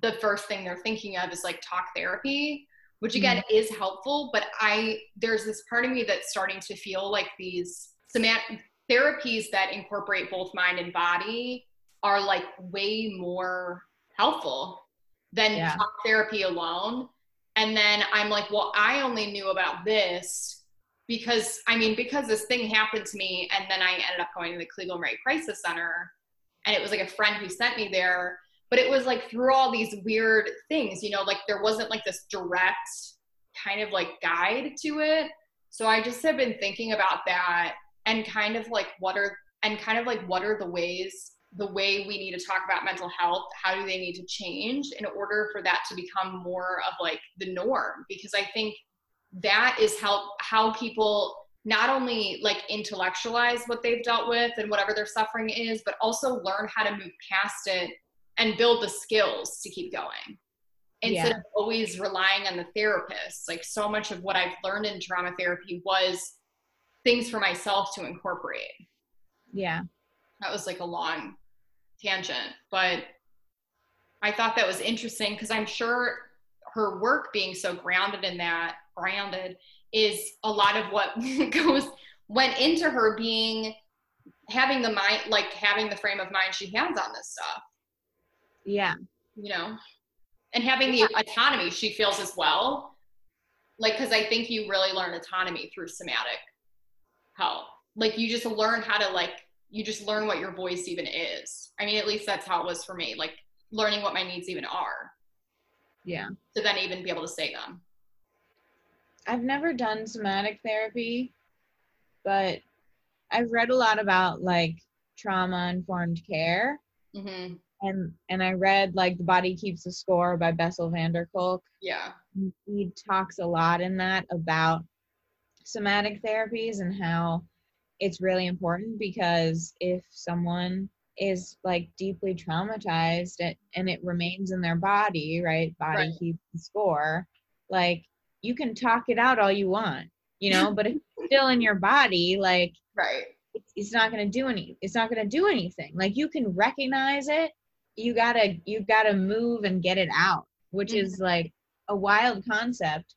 the first thing they're thinking of is like talk therapy, which again mm-hmm. is helpful. But I there's this part of me that's starting to feel like these somatic therapies that incorporate both mind and body are like way more helpful than Yeah. talk therapy alone. And then I'm like, well, I only knew about this because I mean, because this thing happened to me, and then I ended up going to the Cleveland Rape Crisis Center, and it was like a friend who sent me there. But it was like through all these weird things, you know, like there wasn't like this direct kind of like guide to it. So I just have been thinking about that and kind of like what are and kind of like what are the ways the way we need to talk about mental health how do they need to change in order for that to become more of like the norm because i think that is how how people not only like intellectualize what they've dealt with and whatever their suffering is but also learn how to move past it and build the skills to keep going instead Yeah. of always relying on the therapist like so much of what i've learned in trauma therapy was things for myself to incorporate Yeah. that was like a long tangent but i thought that was interesting because i'm sure her work being so grounded in that grounded is a lot of what goes went into her being having the mind like having the frame of mind she has on this stuff. Yeah. you know? And having the autonomy she feels as well. Like because i think you really learn autonomy through somatic help. Like you just learn how to like you just learn what your voice even is. I mean at least that's how it was for me like learning what my needs even are. Yeah. to then even be able to say them I've never done somatic therapy, but I've read a lot about like trauma informed care. hmm And and I read like The Body Keeps the Score by Bessel van der Kolk. yeah He talks a lot in that about somatic therapies and how it's really important because if someone is like deeply traumatized and, and it remains in their body, right? Body Right. keeps the score. Like you can talk it out all you want, you know, but if it's still in your body, like right. it's, it's not going to do any it's not going to do anything. Like you can recognize it you gotta you gotta move and get it out which is like a wild concept.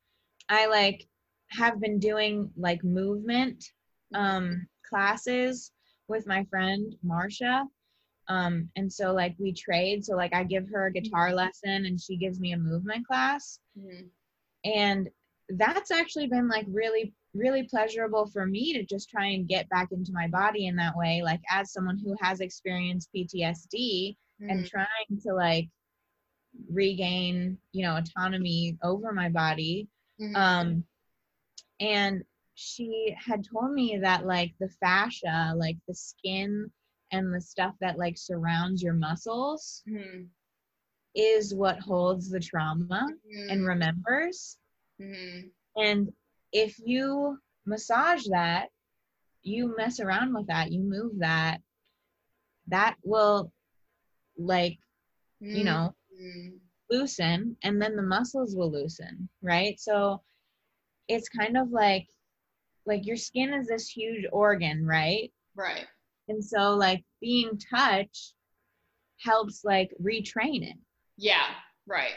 I like have been doing like movement um classes with my friend marsha um and so like we trade so like i give her a guitar lesson and she gives me a movement class. Mhm. And that's actually been like really really pleasurable for me to just try and get back into my body in that way like as someone who has experienced ptsd and Mhm. trying to like regain, you know, autonomy over my body. Mhm. Um, and she had told me that like the fascia, like the skin and the stuff that like surrounds your muscles Mhm. Is what holds the trauma and Mhm. remembers. Mhm. And if you massage that, you mess around with that, you move that, that will like, you know, Mhm. loosen and then the muscles will loosen, right? So it's kind of like like your skin is this huge organ, right? Right. And so like being touched helps like retrain it. Yeah, right.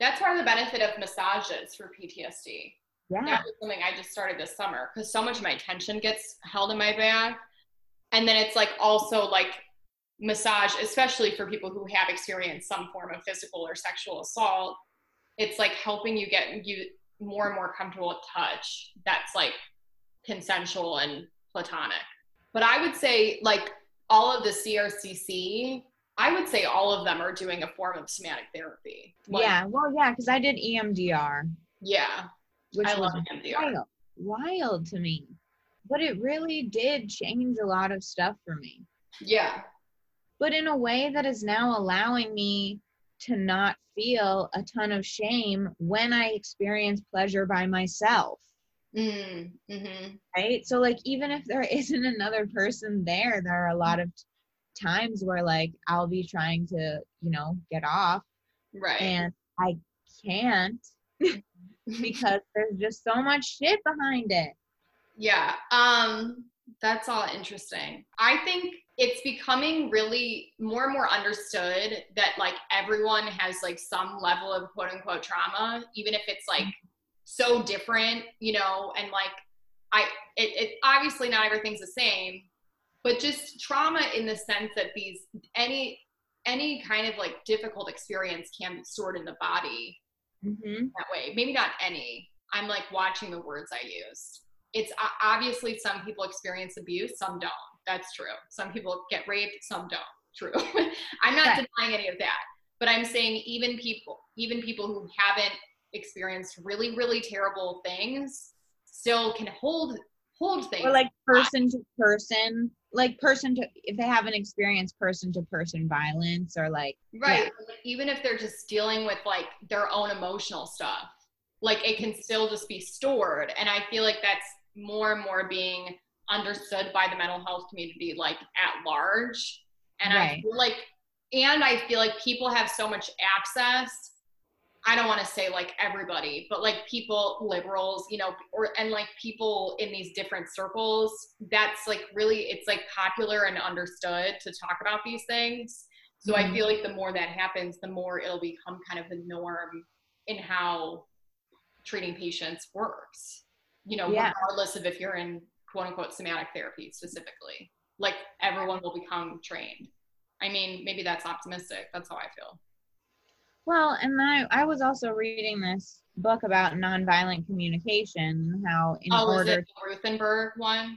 That's part of the benefit of massages for PTSD. Yeah. That was something I just started this summer because so much of my tension gets held in my back. And then it's like also like massage, especially for people who have experienced some form of physical or sexual assault. It's like helping you get you more and more comfortable with touch that's like consensual and platonic. But I would say like all of the CRCC, I would say all of them are doing a form of somatic therapy. Like, yeah. Well, yeah, because I did EMDR, Yeah. which I was love EMDR. wild, wild to me. But it really did change a lot of stuff for me. Yeah. But in a way that is now allowing me to not feel a ton of shame when I experience pleasure by myself. Mm, hmm right so like even if there isn't another person there there are a lot of times where like i'll be trying to you know get off Right. and i can't because there's just so much shit behind it yeah. Um, that's all interesting. I think it's becoming really more and more understood that like everyone has like some level of quote unquote trauma, even if it's like so different, you know, and like I it, it obviously not everything's the same, but just trauma in the sense that these any any kind of like difficult experience can be stored in the body mm-hmm. that way. Maybe not any. I'm like watching the words I use. It's obviously some people experience abuse, some don't. That's true. Some people get raped, some don't. True. I'm not Right. denying any of that. But I'm saying even people, even people who haven't experienced really, really terrible things still can hold hold things. or like person to person like person to if they haven't experienced person to person violence or like Right. Like, Even if they're just dealing with like their own emotional stuff, like it can still just be stored. And I feel like that's more and more being understood by the mental health community, like at large. And I feel like, and I feel like people have so much access. I don't want to say like everybody, but like people, liberals, you know, or and like people in these different circles, that's like really, it's like popular and understood to talk about these things. So I Mhm. feel like the more that happens, the more it'll become kind of the norm in how treating patients works. You know, Yeah. regardless of if you're in quote unquote somatic therapy specifically, like everyone will become trained. I mean, maybe that's optimistic. That's how I feel. Well, and I, I was also reading this book about nonviolent communication, how in oh, is it the Rosenberg one?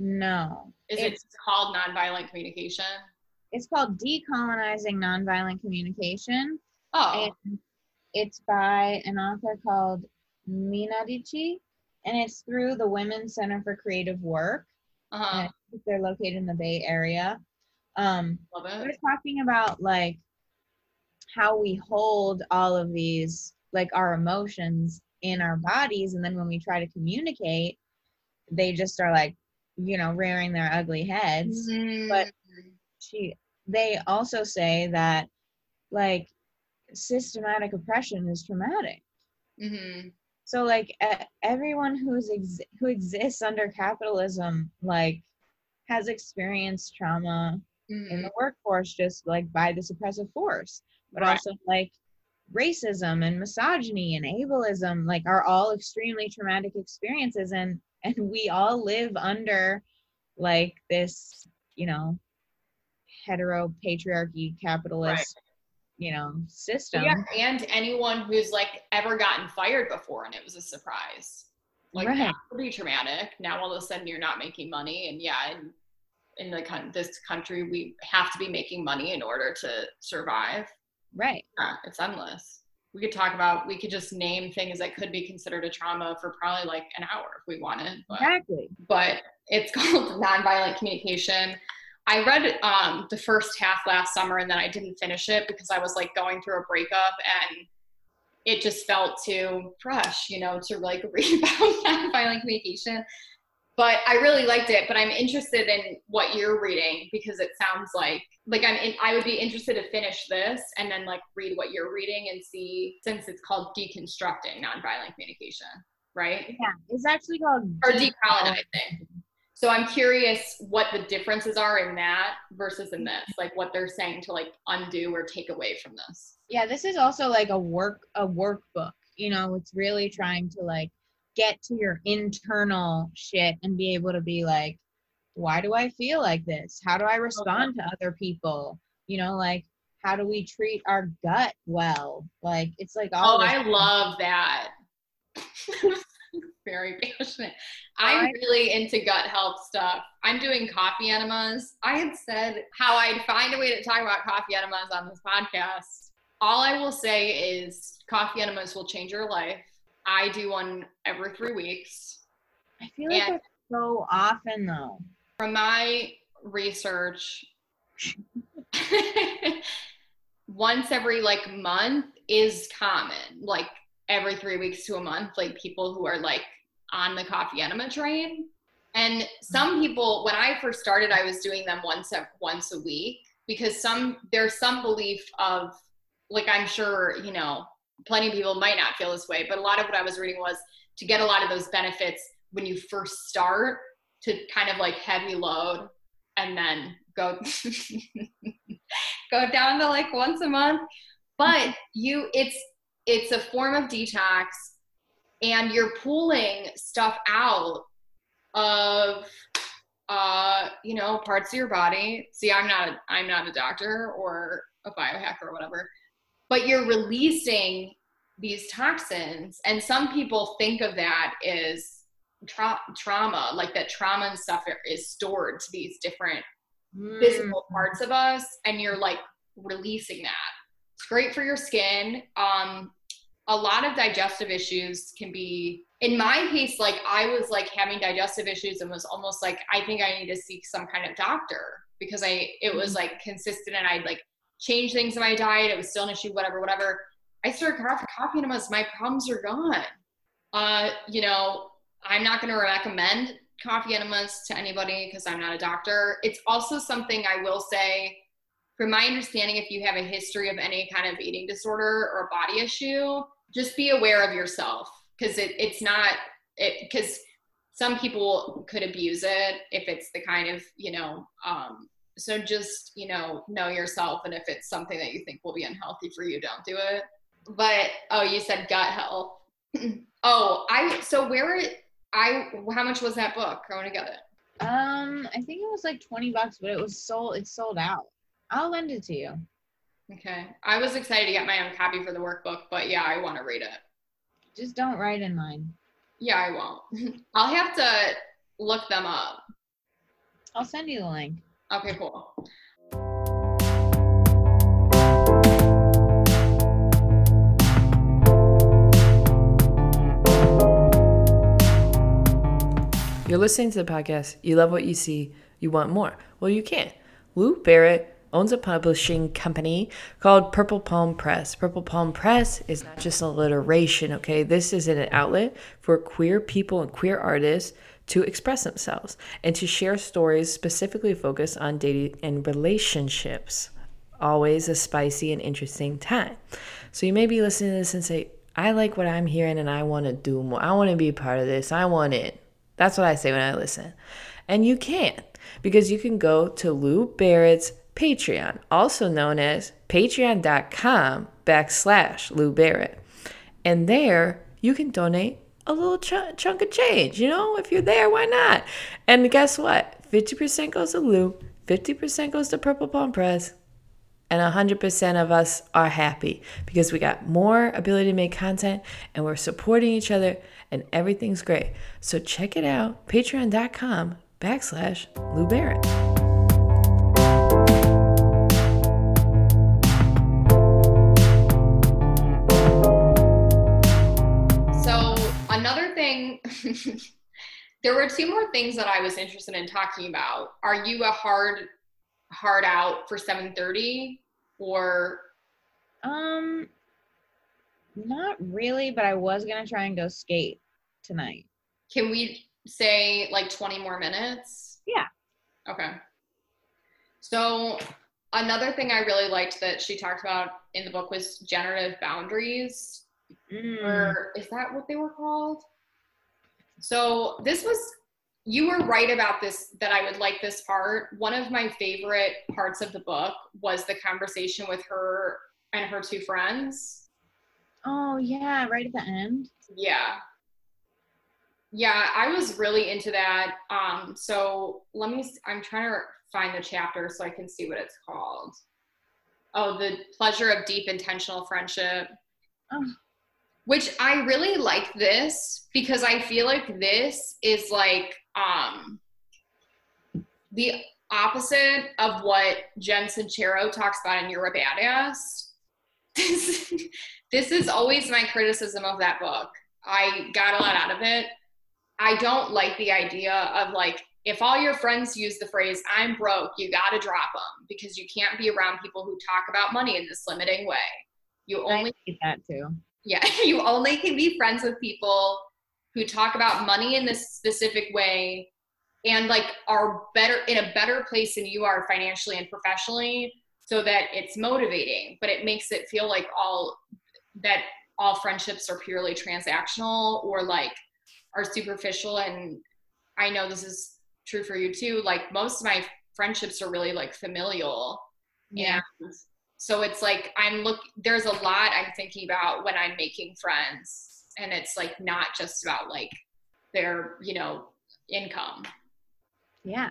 no, Is it's it called nonviolent communication? it's called decolonizing nonviolent communication, Oh, and it's by an author called Meenadchi, and it's through the Women's Center for Creative Work. uh-huh. They're located in the Bay Area. Um, love we're talking about like how we hold all of these like our emotions in our bodies and then when we try to communicate they just are like you know rearing their ugly heads. But- she they also say that like systematic oppression is traumatic. Hmm so like everyone who's ex- who exists under capitalism like has experienced trauma in the workforce just like by this oppressive force but Right. also like racism and misogyny and ableism like are all extremely traumatic experiences and and we all live under like this you know hetero patriarchy capitalist you know system Yeah, and anyone who's like ever gotten fired before and it was a surprise. Like Right. that would be traumatic. Now all of a sudden you're not making money, and yeah, in in the coun- this country we have to be making money in order to survive. Right. Yeah, it's endless. We could talk about, we could just name things that could be considered a trauma for probably like an hour if we wanted. But, Exactly. but it's called Nonviolent Communication. I read um, the first half last summer and then I didn't finish it because I was like going through a breakup and it just felt too fresh, you know, to like read about nonviolent communication. But I really liked it. But I'm interested in what you're reading because it sounds like like I'm in, I would be interested to finish this and then like read what you're reading and see since it's called deconstructing nonviolent communication, right? Yeah. It's actually called Or decolonizing. decolonizing. So I'm curious what the differences are in that versus in this, like what they're saying to like undo or take away from this. yeah this is also like a work a workbook you know it's really trying to like get to your internal shit and be able to be like why do i feel like this how do i respond to other people you know like how do we treat our gut well like it's like all Oh, I love that. Very passionate. I'm I- really into gut health stuff. I'm doing coffee enemas. I had said how I'd find a way to talk about coffee enemas on this podcast. All I will say is coffee enemas will change your life. I do one every three weeks. i feel like and- that's so often though From my research, once every like month is common. Like every three weeks to a month, like people who are like on the coffee enema train. And some people, when I first started, I was doing them once a, once a week because some there's some belief of like I'm sure you know plenty of people might not feel this way, but a lot of what I was reading was to get a lot of those benefits when you first start to kind of like heavy load and then go go down to like once a month. But you it's it's a form of detox and you're pulling stuff out of uh you know parts of your body. See i'm not a, i'm not a doctor or a biohacker or whatever but you're releasing these toxins. And some people think of that as tra- trauma like that trauma and stuff is stored to these different physical Mm. parts of us and you're like releasing that. It's great for your skin. Um a lot of digestive issues can be in my case like i was like having digestive issues and was almost like i think i need to seek some kind of doctor because i it was like consistent and i'd like change things in my diet. It was still an issue whatever whatever. I started coffee, enemas my problems are gone. Uh you know i'm not going to recommend coffee enemas to anybody because i'm not a doctor. It's also something i will say from my understanding if you have a history of any kind of eating disorder or body issue just be aware of yourself because it, it's not it because some people could abuse it if it's the kind of you know um so just you know know yourself and if it's something that you think will be unhealthy for you don't do it. But oh you said gut health. Oh i so where it i how much was that book? I want to get it. Um i think it was like 20 bucks but it was sold it's sold out. I'll lend it to you. Okay. I was excited to get my own copy for the workbook but yeah i want to read it. Just don't write in mine. Yeah i won't. I'll have to look them up. I'll send you the link okay cool You're listening to the podcast. You love what you see. You want more. Well, you can. Lou Barrett owns a publishing company called Purple Palm Press. Purple Palm Press is not just alliteration, okay? This is an outlet for queer people and queer artists to express themselves and to share stories specifically focused on dating and relationships. Always a spicy and interesting time. So you may be listening to this and say, I like what I'm hearing and I want to do more. I want to be part of this. I want it. That's what I say when I listen. And you can because you can go to Lou Barrett's Patreon, also known as patreon.com backslash Lou Barrett. And there you can donate a little ch- chunk of change. You know, if you're there, why not? And guess what? 50% goes to Lou, 50% goes to Purple Palm Press, and 100% of us are happy because we got more ability to make content and we're supporting each other and everything's great. So check it out, patreon.com backslash Lou Barrett. there were two more things that I was interested in talking about. Are you a hard hard out for 7:30 or Um, not really, but I was gonna try and go skate tonight. can we say like 20 more minutes? Yeah. Okay. So another thing I really liked that she talked about in the book was generative boundaries. Mm. or is that what they were called? So this was you were right about this that I would like this part. One of my favorite parts of the book was the conversation with her and her two friends. Oh yeah, right at the end. Yeah. Yeah, I was really into that. Um so let me I'm trying to find the chapter so I can see what it's called. Oh, the pleasure of deep intentional friendship. Oh. Which I really like this because I feel like this is like um the opposite of what Jen Sincero talks about in You're a Badass. This, this is always my criticism of that book. I got a lot out of it. I don't like the idea of like, if all your friends use the phrase, I'm broke, you gotta drop them because you can't be around people who talk about money in this limiting way. You only I hate that too. Yeah, you only can be friends with people who talk about money in this specific way and like are better in a better place than you are financially and professionally so that it's motivating, but it makes it feel like all that all friendships are purely transactional or like are superficial and I know this is true for you too. Like most of my friendships are really like familial. Yeah. And so it's like I'm look there's a lot I'm thinking about when I'm making friends and it's like not just about like their, you know, income. Yeah.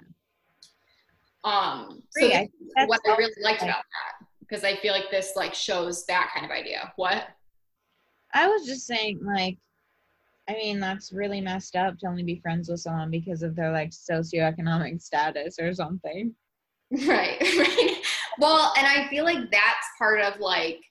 Um so. I this think is that's what I really liked about that because I feel like this like shows that kind of idea. What? I was just saying, like, I mean, that's really messed up to only be friends with someone because of their like socioeconomic status or something. Right, right. Well, and I feel like that's part of like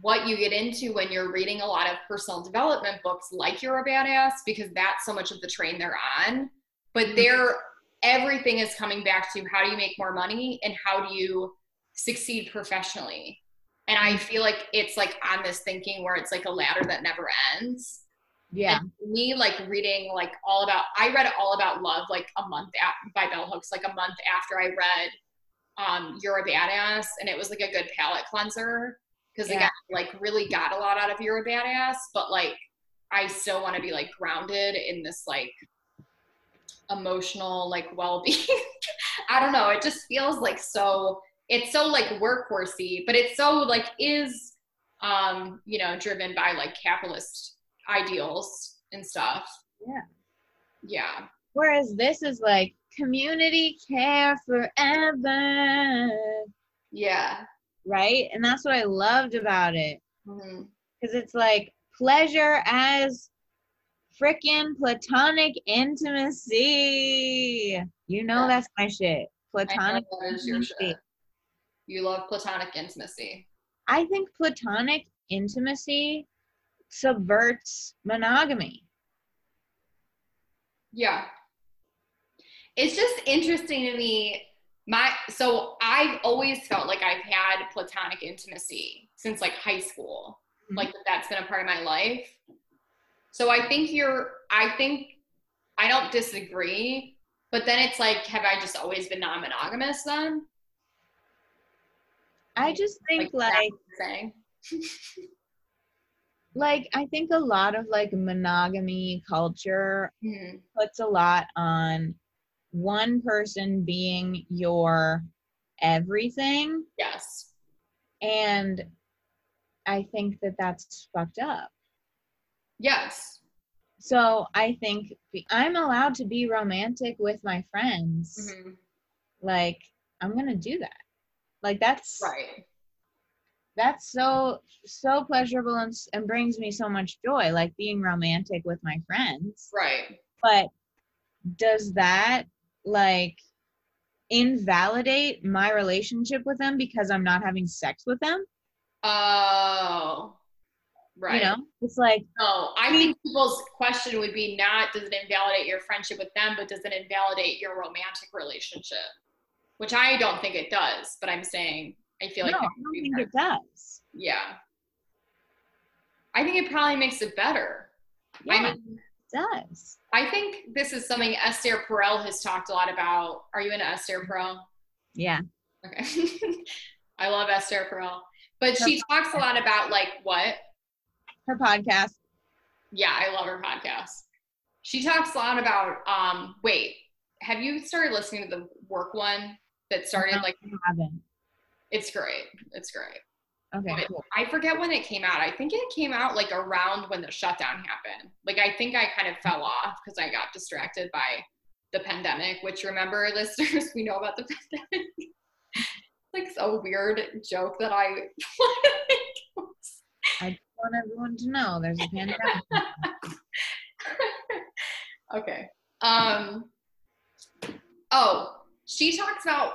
what you get into when you're reading a lot of personal development books like You're a Badass because that's so much of the train they're on. But mm-hmm. they're everything is coming back to how do you make more money and how do you succeed professionally. And I mm-hmm. feel like it's like on this thinking where it's like a ladder that never ends. Yeah. Me like reading like all about I read all about love like a month at, by Bell Hooks like a month after I read um You're a Badass and it was like a good palate cleanser because Yeah. again like really got a lot out of You're a Badass but like I still want to be like grounded in this like emotional like well-being I don't know it just feels like so it's so like workhorsey but it's so like is um you know driven by like capitalist ideals and stuff. Yeah. Yeah. Whereas this is like community care forever, Yeah. right? And that's what I loved about it mm-hmm. because it's like pleasure as freaking platonic intimacy. You know Yeah. that's my shit. Platonic intimacy. shit. You love platonic intimacy. I think platonic intimacy subverts monogamy. Yeah. It's just interesting to me. My so I've always felt like I've had platonic intimacy since like high school. Mhm. Like that's been a part of my life. So I think you're I think I don't disagree, but then it's like have I just always been non-monogamous then? I just think like saying? like I think a lot of like monogamy culture Mhm. puts a lot on one person being your everything Yes. and I think that that's fucked up. Yes. So I think I'm allowed to be romantic with my friends. Mhm. Like I'm going to do that. Like that's Right. that's so so pleasurable and, and brings me so much joy like being romantic with my friends. Right. But does that like invalidate my relationship with them because I'm not having sex with them? Oh. Right. You know, it's like No, I think people's question would be not does it invalidate your friendship with them, but does it invalidate your romantic relationship? Which I don't think it does, but I'm saying I feel like no, I don't be think part- it does. yeah. I think it probably makes it better. I Yeah, mean, it does. I think this is something Esther Perel has talked a lot about. Are you into Esther Perel? Yeah. Okay. I love Esther Perel. But she talks a lot about like what? Her podcast. Yeah, I love her podcast. She talks a lot about um wait, have you started listening to the work one that started No. like I haven't. it's great. It's great. Okay, cool. I forget when it came out. I think it came out like around when the shutdown happened. Like I think I kind of fell off because I got distracted by the pandemic, which remember listeners, we know about the pandemic. like a weird joke that I I want everyone to know there's a pandemic. okay. Um oh, she talks about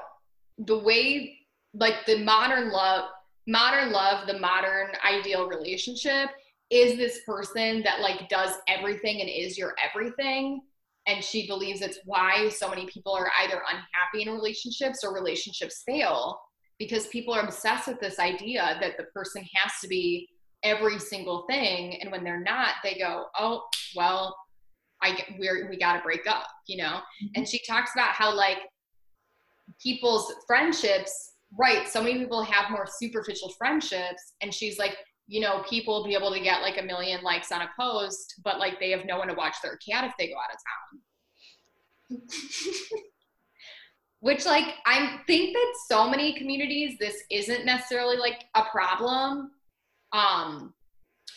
the way like the modern love modern love, the modern ideal relationship is this person that like does everything and is your everything. And she believes it's why so many people are either unhappy in relationships or relationships fail because people are obsessed with this idea that the person has to be every single thing. And when they're not, they go, oh, well, I get, we're, we got to break up, you know? Mm-hmm. And she talks about how like people's friendships right so many people have more superficial friendships and she's like you know people will be able to get like a million likes on a post but like they have no one to watch their cat if they go out of town. Which like i think that so many communities this isn't necessarily like a problem. Um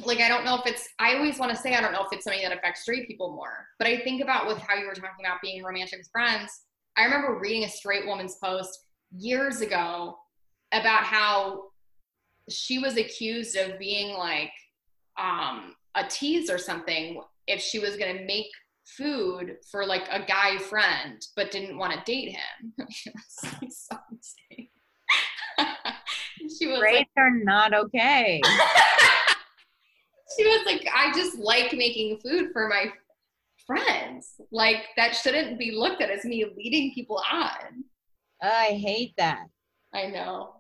like i don't know if it's i always want to say i don't know if it's something that affects straight people more but i think about with how you were talking about being romantic friends i remember reading a straight woman's post years ago about how she was accused of being like um, a tease or something if she was going to make food for like a guy friend but didn't want to date him. So she was like, Grades are not okay. she was like, I just like making food for my friends. Like that shouldn't be looked at as me leading people on. I hate that. I know.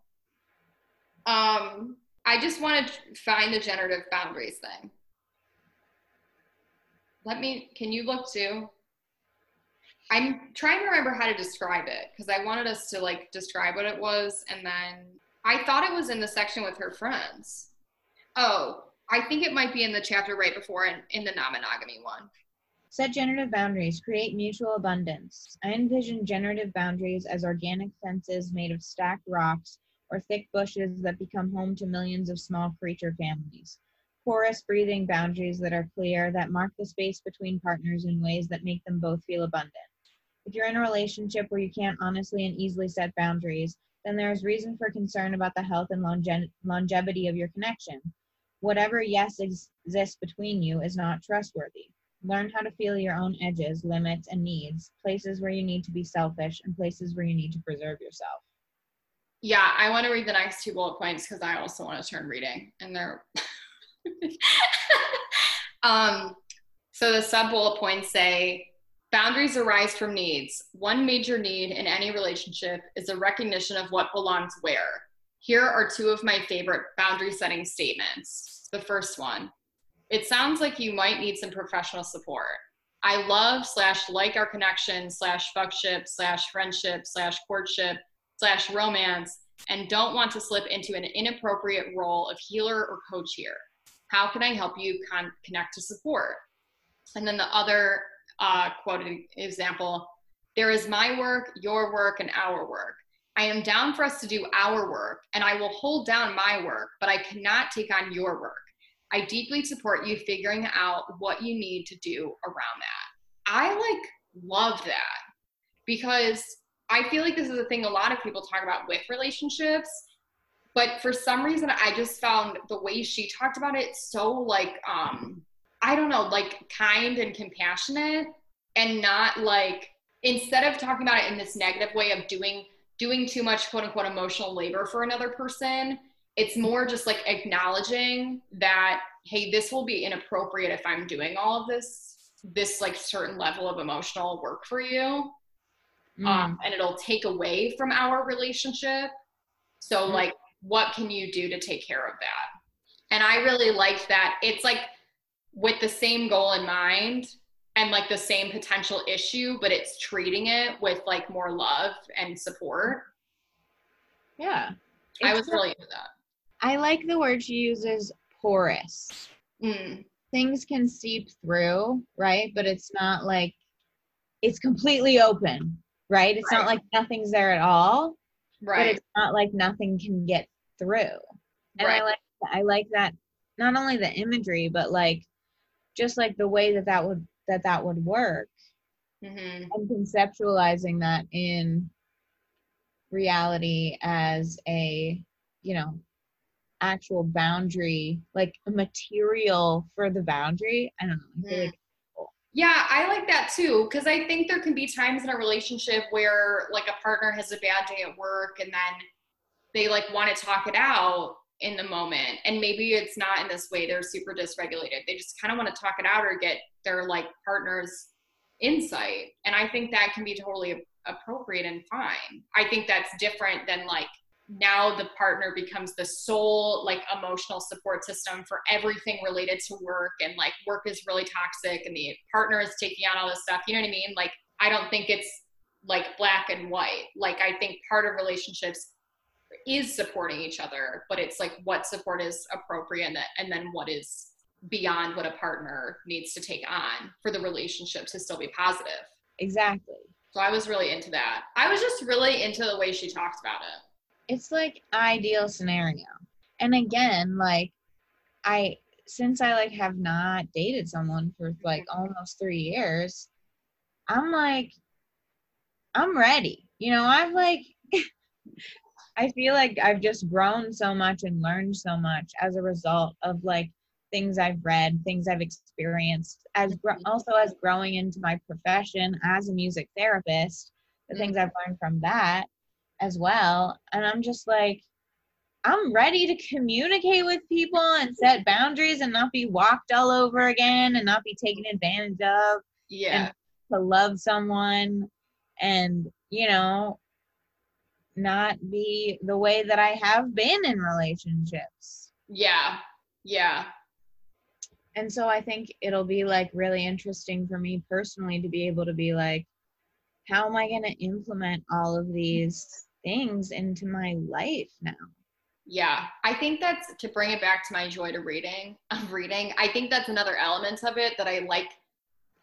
Um, I just want to find the generative boundaries thing. Let me, can you look too? I'm trying to remember how to describe it because I wanted us to like describe what it was and then I thought it was in the section with her friends. Oh, I think it might be in the chapter right before in, in the non monogamy one. Set generative boundaries. Create mutual abundance. I envision generative boundaries as organic fences made of stacked rocks or thick bushes that become home to millions of small creature families. Porous breathing boundaries that are clear, that mark the space between partners in ways that make them both feel abundant. If you're in a relationship where you can't honestly and easily set boundaries, then there is reason for concern about the health and longe- longevity of your connection. Whatever yes ex- exists between you is not trustworthy. Learn how to feel your own edges, limits, and needs, places where you need to be selfish, and places where you need to preserve yourself. Yeah, I want to read the next two bullet points because I also want to turn reading, and they're. um, so the sub bullet points say boundaries arise from needs. One major need in any relationship is a recognition of what belongs where. Here are two of my favorite boundary setting statements. The first one it sounds like you might need some professional support. I love slash like our connection slash fuckship slash friendship slash courtship slash romance and don't want to slip into an inappropriate role of healer or coach here. How can I help you con- connect to support? And then the other uh, quoted example there is my work, your work, and our work. I am down for us to do our work, and I will hold down my work, but I cannot take on your work. I deeply support you figuring out what you need to do around that. I like love that because I feel like this is a thing a lot of people talk about with relationships. But for some reason, I just found the way she talked about it so like, um, I don't know, like kind and compassionate and not like, instead of talking about it in this negative way of doing, doing too much quote unquote emotional labor for another person, it's more just like acknowledging that hey this will be inappropriate if i'm doing all of this this like certain level of emotional work for you Mm. um, and it'll take away from our relationship so Mhm. like what can you do to take care of that and i really liked that it's like with the same goal in mind and like the same potential issue but it's treating it with like more love and support yeah. i was really into that I like the word she uses porous. Mm, Things can seep through, right? But it's not like it's completely open, right? It's not like nothing's there at all, but it's not like nothing can get through. And I like I like that not only the imagery, but like just like the way that that would that that would work hmm and conceptualizing that in reality as a you know actual boundary like a material for the boundary i don't know I feel Mm. like Yeah, I like that too because I think there can be times in a relationship where like a partner has a bad day at work and then they like want to talk it out in the moment and maybe it's not in this way they're super dysregulated. They just kind of want to talk it out or get their like partner's insight and I think that can be totally appropriate and fine. I think that's different than like now the partner becomes the sole like emotional support system for everything related to work and like work is really toxic and the partner is taking on all this stuff. You know what i mean? Like i don't think it's like black and white. Like i think part of relationships is supporting each other but it's like what support is appropriate and, that, and then what is beyond what a partner needs to take on for the relationship to still be positive. Exactly. So i was really into that. I was just really into the way she talked about it it's like ideal scenario. And again like i since i like have not dated someone for like almost three years i'm like i'm ready. You know i've like i feel like i've just grown so much and learned so much as a result of like things i've read things i've experienced as gr- mm-hmm. also as growing into my profession as a music therapist the mm-hmm. things i've learned from that as well. And I'm just like, I'm ready to communicate with people and set boundaries and not be walked all over again and not be taken advantage of, yeah to love someone and, you know, not be the way that I have been in relationships. yeah yeah And so I think it'll be like really interesting for me personally to be able to be like, how am I going to implement all of these things into my life now? Yeah, I think that's to bring it back to my joy to reading of reading. I think that's another element of it that I like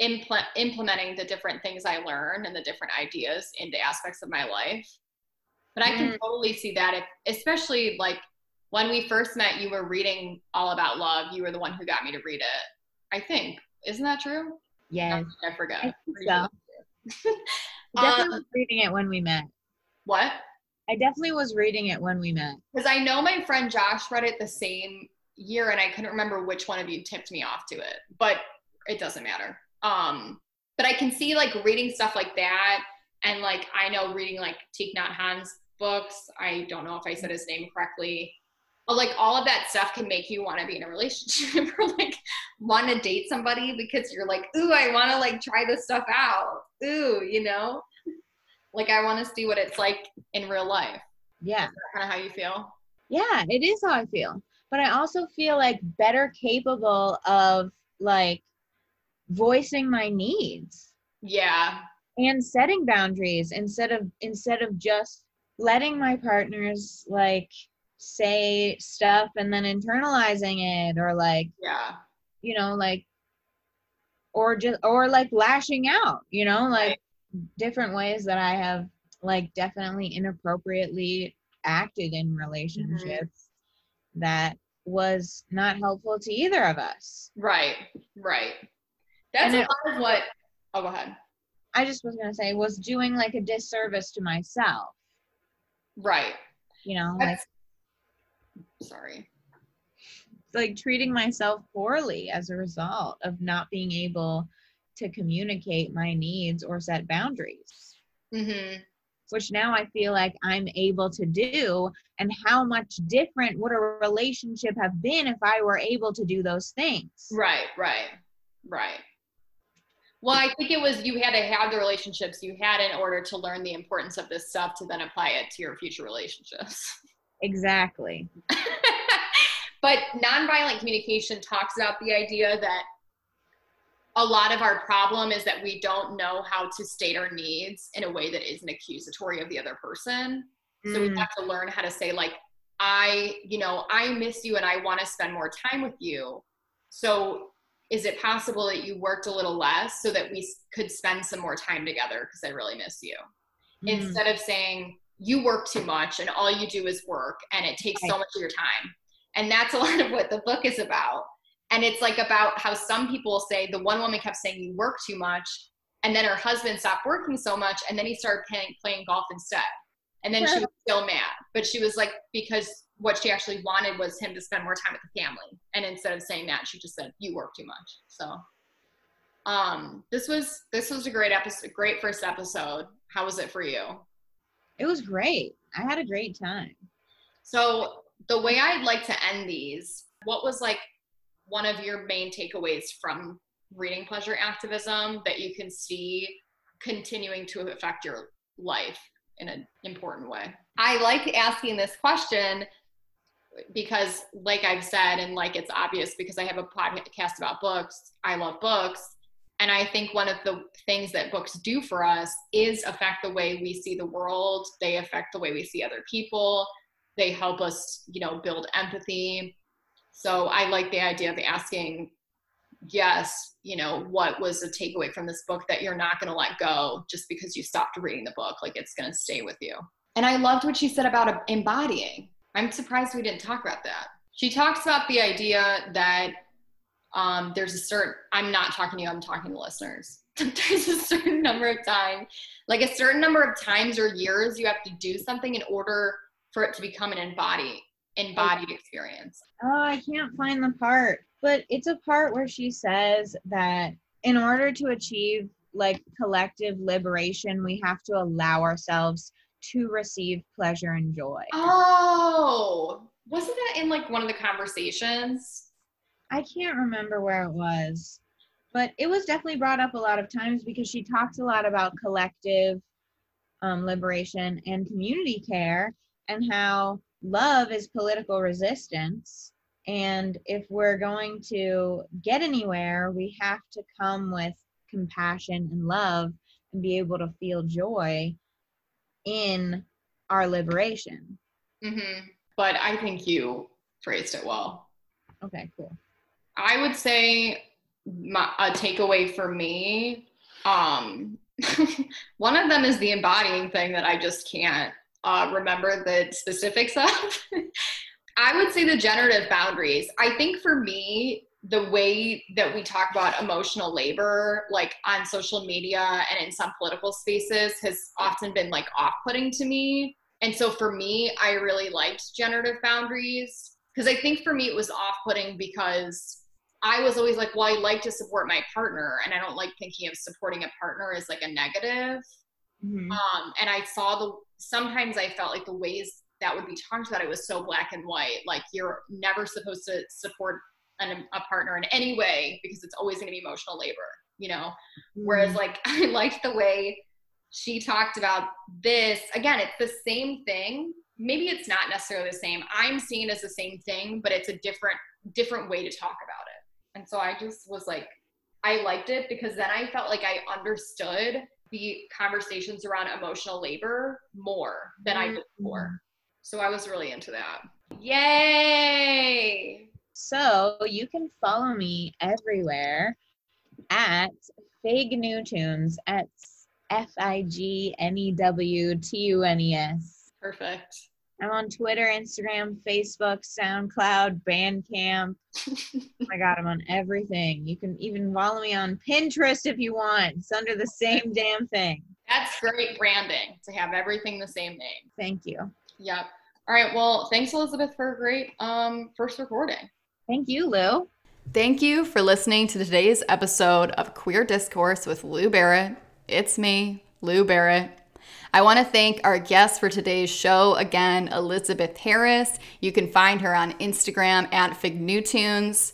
impl- implementing the different things I learn and the different ideas into aspects of my life. But I can Mm. totally see that if, especially like when we first met, you were reading all about love. You were the one who got me to read it. I think isn't that true? Yes. I forget. I so. sure. definitely Um, reading it when we met. what? I definitely was reading it when we met. Because I know my friend Josh read it the same year, and I couldn't remember which one of you tipped me off to it, but it doesn't matter. Um, but I can see like reading stuff like that, and like I know reading like Thich Nhat Hanh's books. I don't know if I said his name correctly. But like all of that stuff can make you want to be in a relationship or like want to date somebody because you're like, ooh, I want to like try this stuff out. Ooh, you know, like I want to see what it's like in real life. Yeah. Kind of how you feel. Yeah, it is how I feel. But I also feel like better capable of like voicing my needs Yeah. and setting boundaries instead of instead of just letting my partners like say stuff and then internalizing it or like Yeah. you know like or just or like lashing out you know like. Different ways that i have like definitely inappropriately acted in relationships mm-hmm. that was not helpful to either of us Right. Right. That's And a lot of what. Oh, go ahead. i just was going to say was doing like a disservice to myself Right. you know like Sorry. like treating myself poorly as a result of not being able to communicate my needs or set boundaries Mm-hmm. which now I feel like I'm able to do. And how much different would a relationship have been if I were able to do those things? Right, right, right. Well, I think it was you had to have the relationships you had in order to learn the importance of this stuff to then apply it to your future relationships. Exactly. but nonviolent communication talks about the idea that a lot of our problem is that we don't know how to state our needs in a way that isn't accusatory of the other person. So we Mm. have to learn how to say, like, I, you know, I miss you and I want to spend more time with you. So is it possible that you worked a little less so that we could spend some more time together because I really miss you? Mm. Instead of saying, you work too much and all you do is work and it takes so much of your time. And that's a lot of what the book is about. And it's like about how some people say the one woman kept saying, You work too much. And then her husband stopped working so much. And then he started playing, playing golf instead. And then she was still mad. But she was like, Because what she actually wanted was him to spend more time with the family. And instead of saying that, she just said, You work too much. So um this was this was a great episode great first episode how was it for you It was great. I had a great time. so the way i'd like to end these what was like one of your main takeaways from reading pleasure activism that you can see continuing to affect your life in an important way? I like asking this question because like i've said and like it's obvious because i have a podcast about books i love books and i think one of the things that books do for us is affect the way we see the world they affect the way we see other people they help us you know build empathy so i like the idea of asking yes you know what was a takeaway from this book that you're not going to let go just because you stopped reading the book? Like it's going to stay with you. And i loved what she said about embodying. I'm surprised we didn't talk about that. She talks about the idea that um, there's a certain i'm not talking to you i'm talking to listeners. There's a certain number of times, like a certain number of times or years you have to do something in order for it to become an embody embodied experience. Oh, I can't find the part, but it's a part where she says that in order to achieve like collective liberation, we have to allow ourselves to receive pleasure and joy. oh wasn't that in like one of the conversations? I can't remember where it was, but it was definitely brought up a lot of times because she talks a lot about collective um, liberation and community care and how love is political resistance. And if we're going to get anywhere, we have to come with compassion and love and be able to feel joy in our liberation. hmm but i think you phrased it well Okay, cool. I would say my, a takeaway for me, um, one of them is the embodying thing that I just can't uh, remember the specifics of. I would say the generative boundaries. I think for me, the way that we talk about emotional labor, like on social media and in some political spaces, has often been like off putting to me. And so for me, I really liked generative boundaries because I think for me it was off putting because I was always like, well, I like to support my partner, and I don't like thinking of supporting a partner as like a negative. Mhm. Um, and I saw the sometimes I felt like the ways that would be talked about it was so black and white. Like you're never supposed to support an, a partner in any way because it's always going to be emotional labor, you know. Whereas mm. like I liked the way she talked about this. Again, it's the same thing. Maybe it's not necessarily the same. I'm seeing it as the same thing, but it's a different different way to talk about it. And so I just was like I liked it because then I felt like I understood the conversations around emotional labor more than I did mm-hmm. before. So I was really into that. Yay! So you can follow me everywhere at Fig New Tunes at F I G N E W T U N E S. Perfect. I'm on Twitter, Instagram, Facebook, SoundCloud, Bandcamp. oh my God, I'm on everything. You can even follow me on Pinterest if you want. It's under the same damn thing. That's great branding to have everything the same name. Thank you. Yep. All right. Well, thanks, Elizabeth, for a great um, first recording. Thank you, Lou. Thank you for listening to today's episode of Queer Discourse with Lou Barrett. It's me, Lou Barrett. I want to thank our guest for today's show again, Elizabeth Harris. You can find her on Instagram at Fig New Tunes.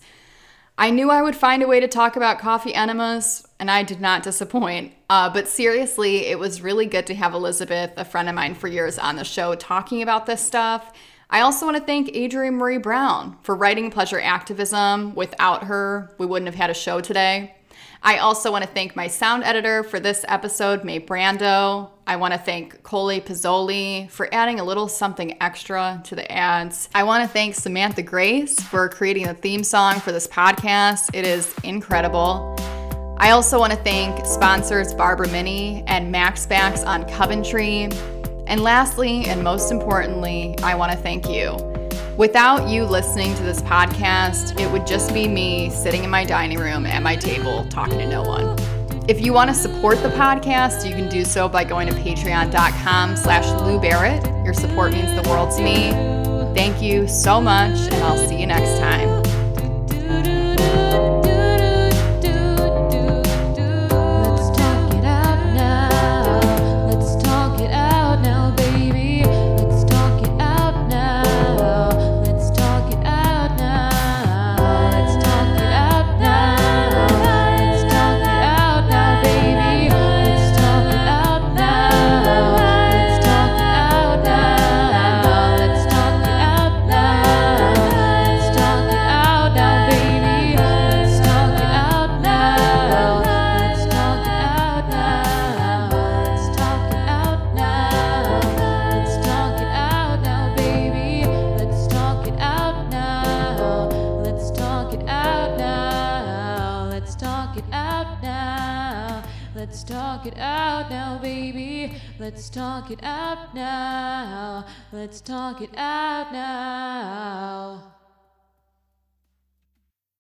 I knew I would find a way to talk about coffee enemas, and I did not disappoint. Uh, but seriously, it was really good to have Elizabeth, a friend of mine for years, on the show talking about this stuff. I also want to thank Adrienne Maree Brown for writing Pleasure Activism. Without her, we wouldn't have had a show today. I also want to thank my sound editor for this episode, May Brando. I want to thank Coley Pizzoli for adding a little something extra to the ads. I want to thank Samantha Grace for creating the theme song for this podcast. It is incredible. I also want to thank sponsors Barbara Mini and Max on Coventry. And lastly, and most importantly, I want to thank you. Without you listening to this podcast, it would just be me sitting in my dining room at my table talking to no one. If you want to support the podcast, you can do so by going to patreon.com slash Lou Barrett. Your support means the world to me. Thank you so much, and I'll see you next time. Let's talk it out now. Let's talk it out now.